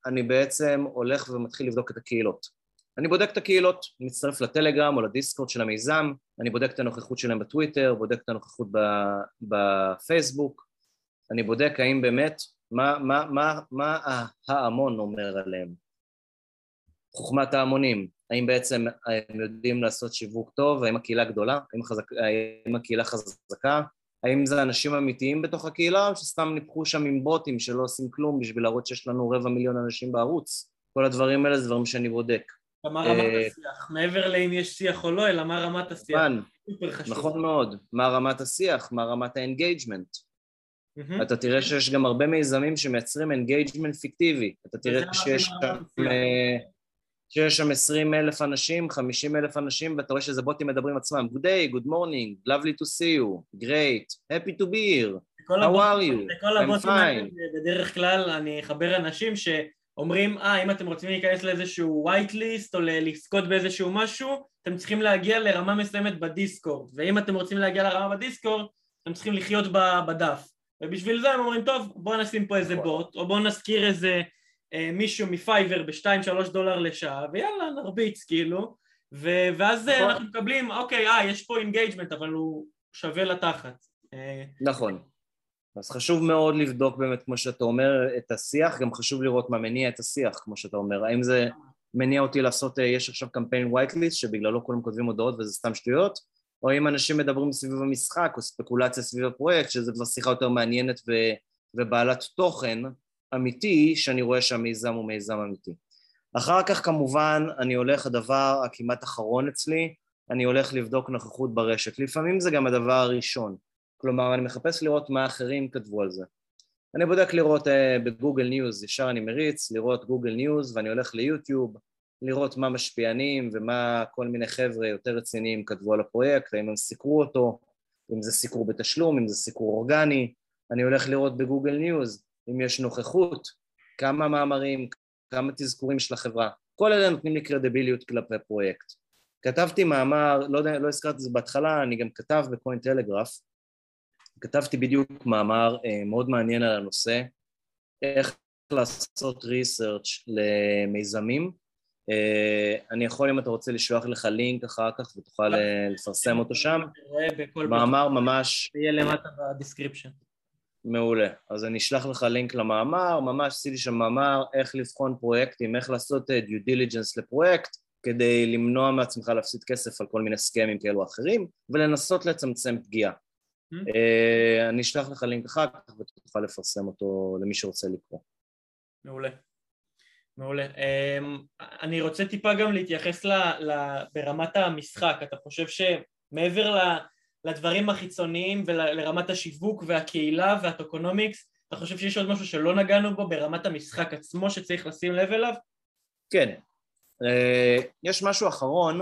A: אני בעצם הולך ומתחיל לבדוק את הקהילות. אני בודק את הקהילות, מצטרף לטלגרם או לדיסקורד של המיזם, אני בודק את הנוכחות שלהם בטוויטר, בודק את הנוכחות בפייסבוק, אני בודק האם באמת, מה, מה, מה, מה ההמון אומר עליהם. חוכמת ההמונים, האם בעצם הם יודעים לעשות שיווק טוב, האם הקהילה גדולה, האם, חזק, האם הקהילה חזקה, האם זה אנשים אמיתיים בתוך הקהילה, או שסתם ניפחו שם עם בוטים שלא עושים כלום בשביל להראות שיש לנו רבע מיליון אנשים בערוץ? כל הדברים האלה זה דברים שאני בודק.
B: מה רמת אה, השיח? מעבר לאם יש שיח או לא, אלא מה רמת השיח?
A: נכון מאוד. מה רמת השיח? מה רמת ה engagement? אתה תראה שיש גם הרבה מיזמים שמייצרים engagement פיקטיבי. אתה תראה שיש שם... שיש שם 20 אלף אנשים, 50 אלף אנשים, ואתה רואה שזה בוטים מדברים עצמם. Good day, good morning, lovely to see you, great, happy to be here, how are you, I'm fine.
B: בדרך כלל אני אחבר אנשים שאומרים, אה, אם אתם רוצים להיכנס לאיזשהו white list או לזכות באיזשהו משהו, אתם צריכים להגיע לרמה מסוימת בדיסקורד, ואם אתם רוצים להגיע לרמה בדיסקורד, אתם צריכים לחיות בדף. ובשביל זה הם אומרים, טוב, בואו נשים פה איזה נכון. בוט, או בואו נזכיר איזה... אה, מישהו מ Fiverr ב-2-3 דולר לשעה, ויאללה, נרביץ כאילו, ו- ואז אה, נכון. אנחנו מקבלים, אוקיי, אה, יש פה engagement, אבל הוא שווה לתחת.
A: אה, נכון. אז חשוב מאוד לבדוק באמת, כמו שאתה אומר, את השיח, גם חשוב לראות מה מניע את השיח, כמו שאתה אומר. האם זה מניע אותי לעשות, אה, יש עכשיו קמפיין whitelist שבגללו כולם כותבים הודעות וזה סתם שטויות, או אם אנשים מדברים סביב המשחק או ספקולציה סביב הפרויקט, שזה כבר שיחה יותר מעניינת ו, ובעלת תוכן אמיתי, שאני רואה שהמיזם הוא מיזם אמיתי. אחר כך כמובן אני הולך, הדבר הכמעט אחרון אצלי, אני הולך לבדוק נוכחות ברשת. לפעמים זה גם הדבר הראשון. כלומר, אני מחפש לראות מה אחרים כתבו על זה. אני בודק לראות אה, ב Google News, ישר אני מריץ, לראות Google News ואני הולך ליוטיוב, לראות מה משפיענים ומה כל מיני חבר'ה יותר רציניים כתבו על הפרויקט, האם הם סיקרו אותו, אם זה סיקור בתשלום, אם זה סיקור אורגני, אני הולך לראות ב Google News אם יש נוכחות, כמה מאמרים, כמה אזכורים של החברה, כל אלה נותנים לי קרדיביליות כלפי פרויקט. כתבתי מאמר, לא, לא הזכרתי את זה בהתחלה, אני גם כתב ב Cointelegraph, כתבתי בדיוק מאמר אה, מאוד מעניין על הנושא, איך לעשות research למיזמים. אה, אני יכול אם אתה רוצה לשלוח לך לינק אחר כך ותוכל אה, לפרסם אותו שם. מאמר ממש...
B: יהיה למטה ב description.
A: מעולה. אז אני אשלח לך לינק למאמר, ממש עשיתי שם מאמר איך לבחון פרויקטים, איך לעשות due diligence לפרויקט כדי למנוע מעצמך להפסיד כסף על כל מיני סקאמים כאלו או אחרים ולנסות לצמצם פגיעה. Mm-hmm. אני אשלח לך לינק אחר כך ותוכל לפרסם אותו למי שרוצה לקרוא.
B: מעולה. מעולה. אמ, אני רוצה טיפה גם להתייחס ל, ל, ברמת המשחק. אתה חושב שמעבר ל, לדברים החיצוניים ולרמת השיווק והקהילה והטוקונומיקס, אתה חושב שיש עוד משהו שלא נגענו בו ברמת המשחק עצמו שצריך לשים לב אליו?
A: כן. אה, יש משהו אחרון,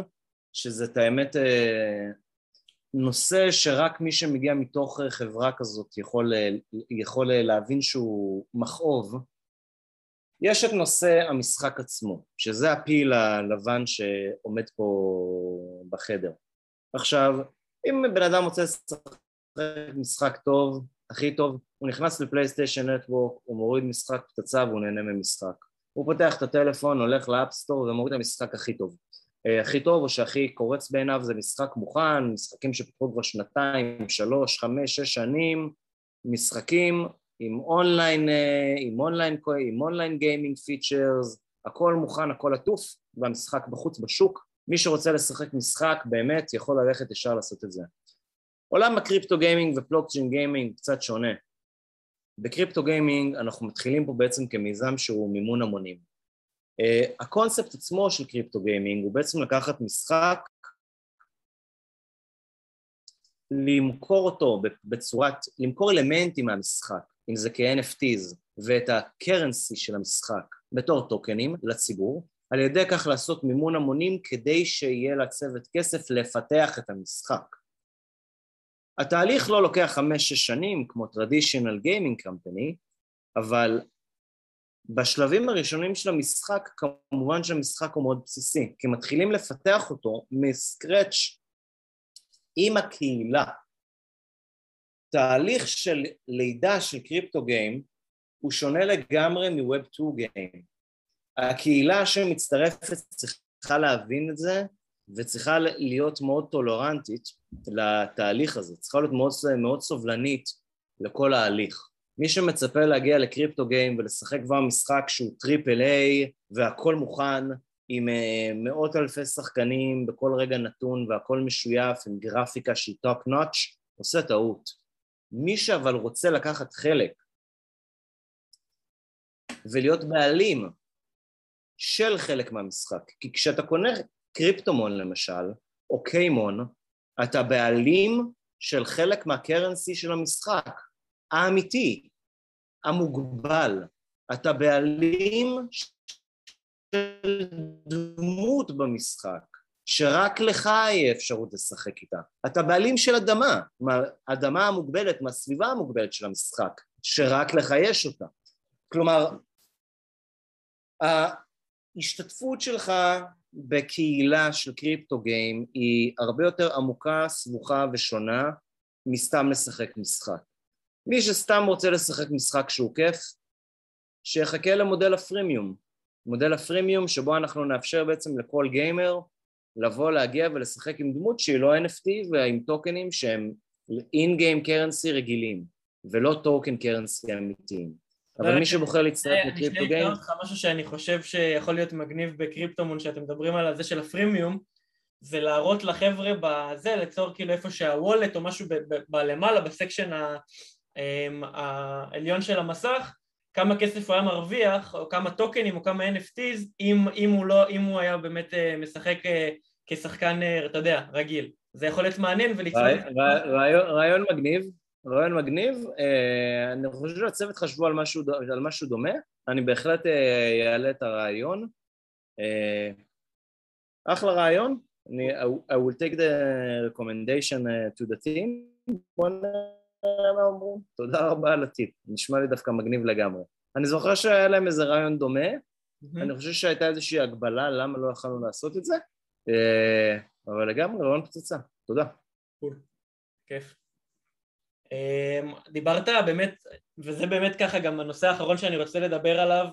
A: שזה את האמת אה, נושא שרק מי שמגיע מתוך חברה כזאת יכול, יכול להבין שהוא מכאוב, יש את נושא המשחק עצמו, שזה הפיל הלבן שעומד פה בחדר. עכשיו, אם בן אדם רוצה לשחק משחק טוב, הכי טוב, הוא נכנס לפלייסטיישן נטוורק, הוא מוריד משחק פצצה והוא נהנה ממשחק. הוא פותח את הטלפון, הולך ל App Store ומוריד את המשחק הכי טוב. אה, הכי טוב או שהכי קורץ בעיניו זה משחק מוכן, משחקים שפיתחו כבר שנתיים, שלוש, חמש, שש שנים, משחקים עם אונליין, אה, עם אונליין, עם online gaming features, הכל מוכן, הכל עטוף, והמשחק בחוץ בשוק. מי שרוצה לשחק משחק באמת יכול ללכת ישר לעשות את זה. עולם ה crypto gaming ו blockchain gaming קצת שונה. ב crypto gaming אנחנו מתחילים פה בעצם כמיזם שהוא מימון המונים. אה, הקונספט עצמו של crypto gaming הוא בעצם לקחת משחק, למכור אותו בצורת, למכור אלמנטים מהמשחק, אם זה כ-NFTs, ואת ה currency של המשחק בתור טוקנים לציבור, על ידי כך לעשות מימון המונים כדי שיהיה לצוות כסף לפתח את המשחק. התהליך לא לוקח חמש-שש שנים כמו traditional gaming company, אבל בשלבים הראשונים של המשחק, כמובן שהמשחק הוא מאוד בסיסי, כי מתחילים לפתח אותו מסקרץ' עם הקהילה. תהליך של לידה של קריפטו גיים הוא שונה לגמרי מווב 2 גיים. הקהילה שמצטרפת צריכה להבין את זה וצריכה להיות מאוד טולרנטית לתהליך הזה, צריכה להיות מאוד, מאוד סובלנית לכל ההליך. מי שמצפה להגיע ל crypto game ולשחק כבר משחק שהוא triple A והכל מוכן עם אה, מאות אלפי שחקנים בכל רגע נתון והכל משויף עם גרפיקה שהיא top notch, עושה טעות. מי שאבל רוצה לקחת חלק ולהיות בעלים של חלק מהמשחק, כי כשאתה קונה קריפטומון למשל, או קיימון, אתה בעלים של חלק מהקרנסי של המשחק, האמיתי, המוגבל. אתה בעלים של דמות במשחק, שרק לך יהיה אפשרות לשחק איתה. אתה בעלים של אדמה, מהאדמה המוגבלת, מהסביבה המוגבלת של המשחק, שרק לך יש אותה. כלומר, ההשתתפות שלך בקהילה של קריפטו גיים היא הרבה יותר עמוקה, סבוכה ושונה מסתם לשחק משחק. מי שסתם רוצה לשחק משחק שהוא כיף, שיחכה למודל הפרימיום. מודל הפרימיום שבו אנחנו נאפשר בעצם לכל גיימר לבוא, להגיע ולשחק עם דמות שהיא לא NFT ועם טוקנים שהם game currency רגילים ולא token currency אמיתיים. אבל מי שבוחר להצטרף ל crypto game...
B: אני שנייה משהו שאני חושב שיכול להיות מגניב בקריפטומון, שאתם מדברים על זה של הפרימיום, זה להראות לחבר'ה בזה, ליצור כאילו איפה שה wallet או משהו בלמעלה, ב section העליון של המסך, כמה כסף הוא היה מרוויח, או כמה טוקנים או כמה NFTs, אם, אם, הוא, לא, אם הוא היה באמת אה, משחק אה, כשחקן, אה, אתה יודע, רגיל. זה יכול להיות מעניין וליצור...
A: רעיון, רעיון מגניב, רעיון מגניב. אני חושב שהצוות חשבו על משהו, על משהו דומה, אני בהחלט אעלה את הרעיון. אחלה רעיון, אני, I will take the recommendation to the team. מה אומרים. תודה רבה על הטיפ, נשמע לי דווקא מגניב לגמרי. אני זוכר שהיה להם איזה רעיון דומה, mm-hmm. אני חושב שהייתה איזושהי הגבלה למה לא יכולנו לעשות את זה, אבל לגמרי רעיון פצצה, תודה.
B: קול, כיף. דיברת באמת, וזה באמת ככה גם הנושא האחרון שאני רוצה לדבר עליו,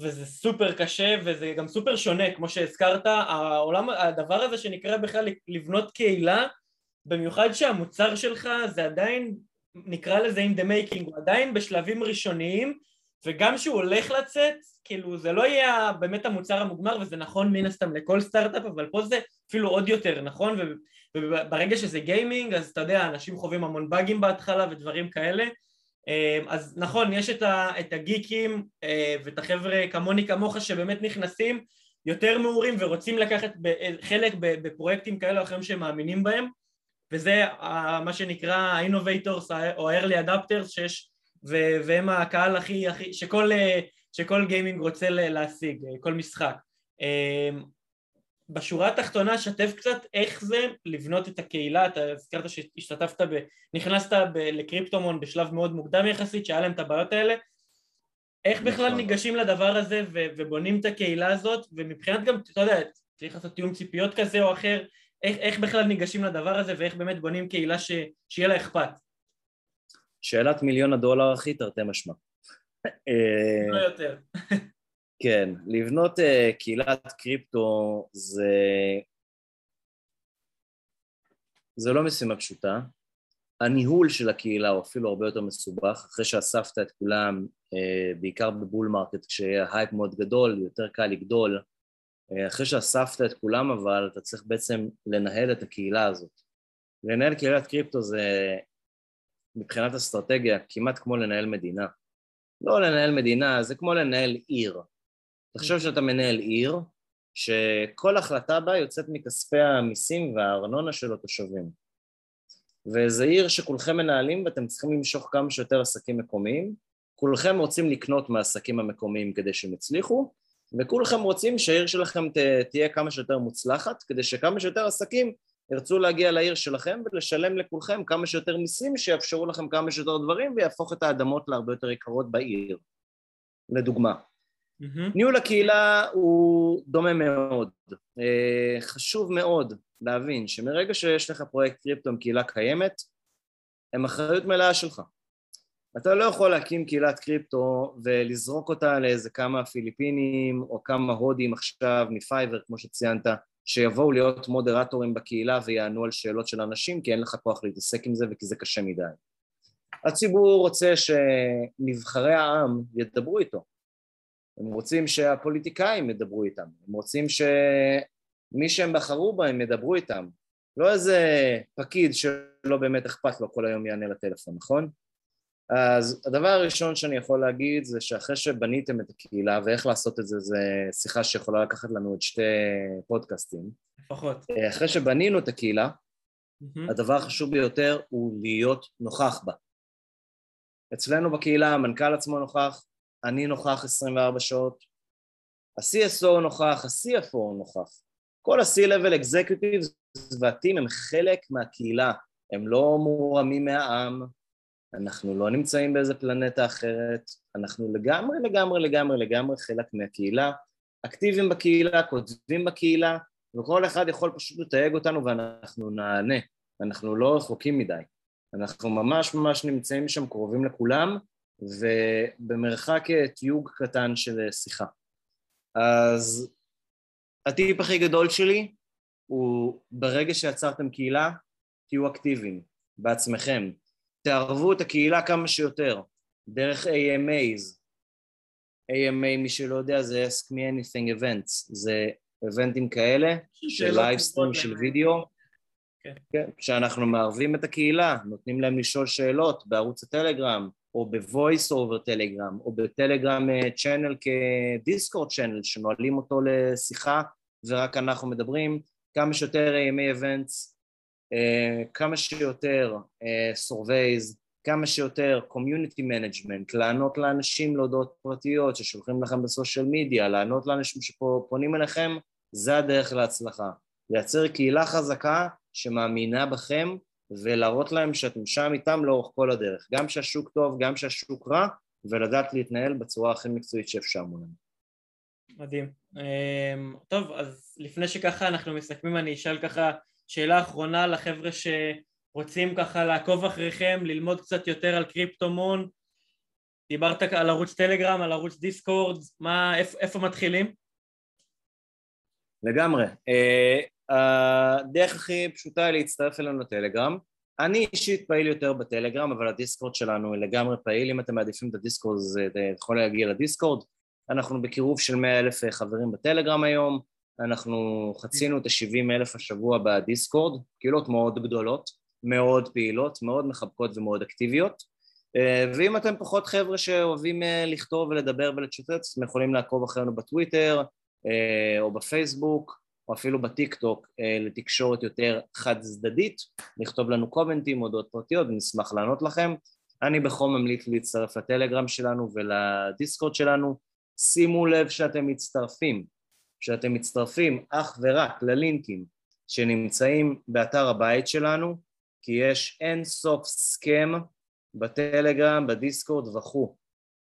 B: וזה סופר קשה וזה גם סופר שונה כמו שהזכרת, העולם, הדבר הזה שנקרא בכלל לבנות קהילה, במיוחד שהמוצר שלך זה עדיין, נקרא לזה in the making, הוא עדיין בשלבים ראשוניים וגם שהוא הולך לצאת, כאילו זה לא יהיה באמת המוצר המוגמר וזה נכון מן הסתם לכל סטארט-אפ אבל פה זה אפילו עוד יותר נכון? וברגע שזה גיימינג אז אתה יודע אנשים חווים המון באגים בהתחלה ודברים כאלה. אה, אז נכון, יש את, ה, את הגיקים אה, ואת החבר'ה כמוני כמוך שבאמת נכנסים יותר מעורים ורוצים לקחת חלק בפרויקטים כאלה או אחרים שהם מאמינים בהם וזה מה שנקרא ה-innovators או ה-early adapters שיש והם הקהל הכי, הכי שכל, אה, שכל גיימינג רוצה להשיג, כל משחק. בשורה התחתונה שתף קצת איך זה לבנות את הקהילה, אתה הזכרת שהשתתפת, ב, נכנסת ב, לקריפטומון בשלב מאוד מוקדם יחסית שהיה להם את הבעיות האלה. איך בכלל נכון. ניגשים לדבר הזה ו, ובונים את הקהילה הזאת? ומבחינת גם, אתה יודע, צריך לעשות תיאום ציפיות כזה או אחר איך, איך בכלל ניגשים לדבר הזה ואיך באמת בונים קהילה ש, שיהיה לה אכפת
A: שאלת מיליון הדולר הכי תרתי משמע
B: לא יותר
A: כן, לבנות אה, קהילת קריפטו זה... זה לא משימה פשוטה. הניהול של הקהילה הוא אפילו הרבה יותר מסובך, אחרי שאספת את כולם, אה, בעיקר ב bull market, כשיהיה הייפ מאוד גדול, יותר קל לגדול. אה, אחרי שאספת את כולם אבל, אתה צריך בעצם לנהל את הקהילה הזאת. לנהל קהילת קריפטו זה מבחינת אסטרטגיה כמעט כמו לנהל מדינה. לא לנהל מדינה, זה כמו לנהל עיר. תחשוב שאתה מנהל עיר, שכל החלטה בה יוצאת מכספי המיסים והארנונה של התושבים. וזה עיר שכולכם מנהלים ואתם צריכים למשוך כמה שיותר עסקים מקומיים, כולכם רוצים לקנות מהעסקים המקומיים כדי שהם יצליחו, וכולכם רוצים שהעיר שלכם ת, תהיה כמה שיותר מוצלחת, כדי שכמה שיותר עסקים ירצו להגיע לעיר שלכם ולשלם לכולכם כמה שיותר מיסים שיאפשרו לכם כמה שיותר דברים ויהפוך את האדמות להרבה יותר יקרות בעיר, לדוגמה. Mm-hmm. ניהול הקהילה הוא דומה מאוד. אה, חשוב מאוד להבין שמרגע שיש לך פרויקט קריפטו עם קהילה קיימת, הם אחריות מלאה שלך. אתה לא יכול להקים קהילת קריפטו ולזרוק אותה לאיזה כמה פיליפינים או כמה הודים עכשיו מפייבר, כמו שציינת, שיבואו להיות מודרטורים בקהילה ויענו על שאלות של אנשים, כי אין לך כוח להתעסק עם זה וכי זה קשה מדי. הציבור רוצה שנבחרי העם ידברו איתו, הם רוצים שהפוליטיקאים ידברו איתם, הם רוצים שמי שהם בחרו בהם ידברו איתם, לא איזה פקיד שלא באמת אכפת לו כל היום יענה לטלפון, נכון? אז הדבר הראשון שאני יכול להגיד זה שאחרי שבניתם את הקהילה ואיך לעשות את זה זה שיחה שיכולה לקחת לנו את שתי פודקאסטים
B: לפחות
A: אחרי שבנינו את הקהילה mm-hmm. הדבר החשוב ביותר הוא להיות נוכח בה אצלנו בקהילה המנכ"ל עצמו נוכח, אני נוכח 24 שעות, ה-CSO נוכח, ה-CFO נוכח. כל ה-C-Level Executives והטים הם חלק מהקהילה, הם לא מורמים מהעם, אנחנו לא נמצאים באיזה פלנטה אחרת, אנחנו לגמרי לגמרי לגמרי לגמרי חלק מהקהילה, אקטיביים בקהילה, כותבים בקהילה, וכל אחד יכול פשוט לתייג אותנו ואנחנו נענה, אנחנו לא רחוקים מדי, אנחנו ממש ממש נמצאים שם קרובים לכולם, ובמרחק תיוג קטן של שיחה. אז הטיפ הכי גדול שלי הוא ברגע שיצרתם קהילה, תהיו אקטיביים בעצמכם. תערבו את הקהילה כמה שיותר. דרך AMAs. AMA, מי שלא יודע, זה Ask Me Anything Events. זה איבנטים כאלה, של live stream של וידאו, כן. כן, שאנחנו מערבים את הקהילה, נותנים להם לשאול שאלות בערוץ הטלגרם, או ב voice over Telegram, או ב Telegram channel כ Discord channel, שנועלים אותו לשיחה ורק אנחנו מדברים, כמה שיותר AMA events, כמה שיותר surveys, כמה שיותר community management, לענות לאנשים להודעות פרטיות ששולחים לכם ב social media, לענות לאנשים שפונים אליכם, זה הדרך להצלחה. לייצר קהילה חזקה שמאמינה בכם ולהראות להם שאתם שם איתם לאורך כל הדרך, גם שהשוק טוב, גם שהשוק רע, ולדעת להתנהל בצורה הכי מקצועית שאפשר מולם.
B: מדהים. אמ, טוב, אז לפני שככה אנחנו מסכמים, אני אשאל ככה שאלה אחרונה לחבר'ה שרוצים ככה לעקוב אחריכם, ללמוד קצת יותר על קריפטומון. דיברת על ערוץ טלגרם, על ערוץ דיסקורד, מה, איפה, איפה מתחילים?
A: לגמרי. אה, הדרך הכי פשוטה היא להצטרף אלינו לטלגרם. אני אישית פעיל יותר בטלגרם, אבל הדיסקורד שלנו לגמרי פעיל. אם אתם מעדיפים את הדיסקורד, אז אתם יכולים להגיע לדיסקורד. אנחנו בקירוב של 100 אלף חברים בטלגרם היום. אנחנו חצינו את ה-70 אלף השבוע בדיסקורד, קהילות מאוד גדולות, מאוד פעילות, מאוד מחבקות ומאוד אקטיביות. ואם אתם פחות חבר'ה שאוהבים לכתוב ולדבר ולצ'טט, אתם יכולים לעקוב אחרינו בטוויטר או בפייסבוק. או אפילו בטיק טוק אה, לתקשורת יותר חד צדדית, לכתוב לנו קומנטים, הודעות פרטיות, ונשמח לענות לכם. אני בחום ממליץ להצטרף לטלגרם שלנו ולדיסקורד שלנו. שימו לב שאתם מצטרפים, שאתם מצטרפים אך ורק ללינקים שנמצאים באתר הבית שלנו, כי יש אין סוף סכם בטלגרם, בדיסקורד וכו'.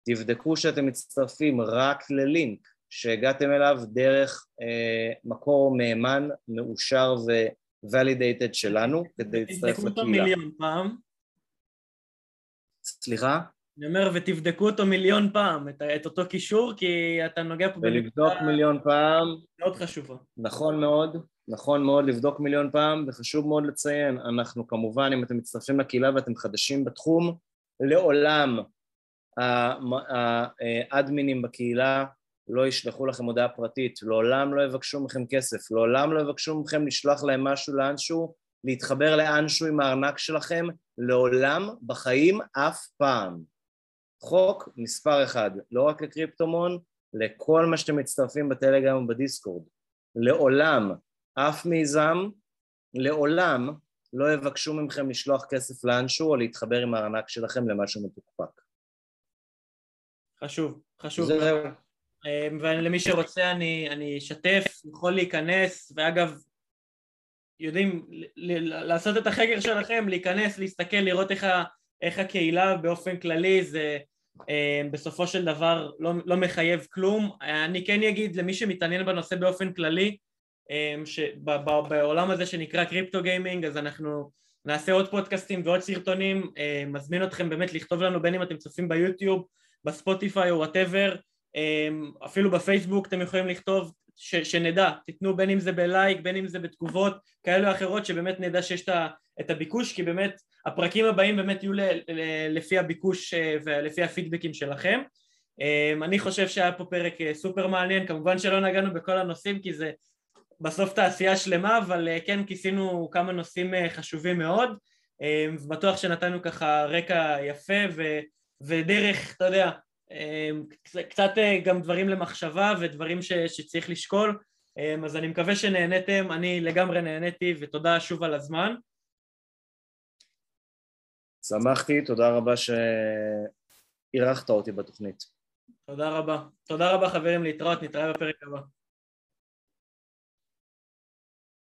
A: תבדקו שאתם מצטרפים רק ללינק שהגעתם אליו דרך אה, מקור מהימן, מאושר ו-validated שלנו, כדי להצטרף לקהילה.
B: תבדקו אותו מיליון פעם.
A: סליחה?
B: אני אומר, ותבדקו אותו מיליון פעם, את, את אותו קישור, כי אתה נוגע פה...
A: ולבדוק בנקודה... מיליון פעם.
B: מאוד חשובה.
A: נכון מאוד, נכון מאוד לבדוק מיליון פעם, וחשוב מאוד לציין, אנחנו כמובן, אם אתם מצטרפים לקהילה ואתם חדשים בתחום, לעולם האדמינים בקהילה לא ישלחו לכם הודעה פרטית, לעולם לא יבקשו מכם כסף, לעולם לא יבקשו מכם לשלוח להם משהו לאנשהו, להתחבר לאנשהו עם הארנק שלכם, לעולם בחיים אף פעם. חוק מספר אחד, לא רק לקריפטומון, לכל מה שאתם מצטרפים בטלגרם ובדיסקורד. לעולם, אף מיזם, לעולם לא יבקשו מכם לשלוח כסף לאנשהו או להתחבר עם הארנק שלכם למשהו מפוקפק.
B: חשוב, חשוב. זהו. אמ, ולמי שרוצה אני, אני אשתף, יכול להיכנס, ואגב, יודעים לעשות את החקר שלכם, להיכנס, להסתכל, לראות איך, ה, איך הקהילה באופן כללי זה אמ, בסופו של דבר לא, לא מחייב כלום. אני כן אגיד למי שמתעניין בנושא באופן כללי, אמ, שבעולם הזה שנקרא crypto gaming, אז אנחנו נעשה עוד פודקאסטים ועוד סרטונים, מזמין אתכם באמת לכתוב לנו בין אם אתם צופים ביוטיוב, בספוטיפיי או whatever, אפילו בפייסבוק אתם יכולים לכתוב ש, שנדע, תיתנו בין אם זה בלייק, בין אם זה בתגובות כאלה או אחרות, שבאמת נדע שיש את הביקוש, כי באמת הפרקים הבאים באמת יהיו ל, ל, לפי הביקוש אה, ולפי הפידבקים שלכם. אמ, אני חושב שהיה פה פרק אה, סופר מעניין, כמובן שלא נגענו בכל הנושאים כי זה בסוף תעשייה שלמה, אבל אה, כן כיסינו כמה נושאים חשובים מאוד, אמ, בטוח שנתנו ככה רקע יפה ו, ודרך, אתה יודע, אמ, קצת גם דברים למחשבה ודברים ש, שצריך לשקול אמ, אז אני מקווה שנהניתם, אני לגמרי נהניתי ותודה שוב על הזמן.
A: שמחתי, תודה רבה שאירחת אותי בתוכנית.
B: תודה רבה. תודה רבה חברים להתראות, נתראה בפרק הבא.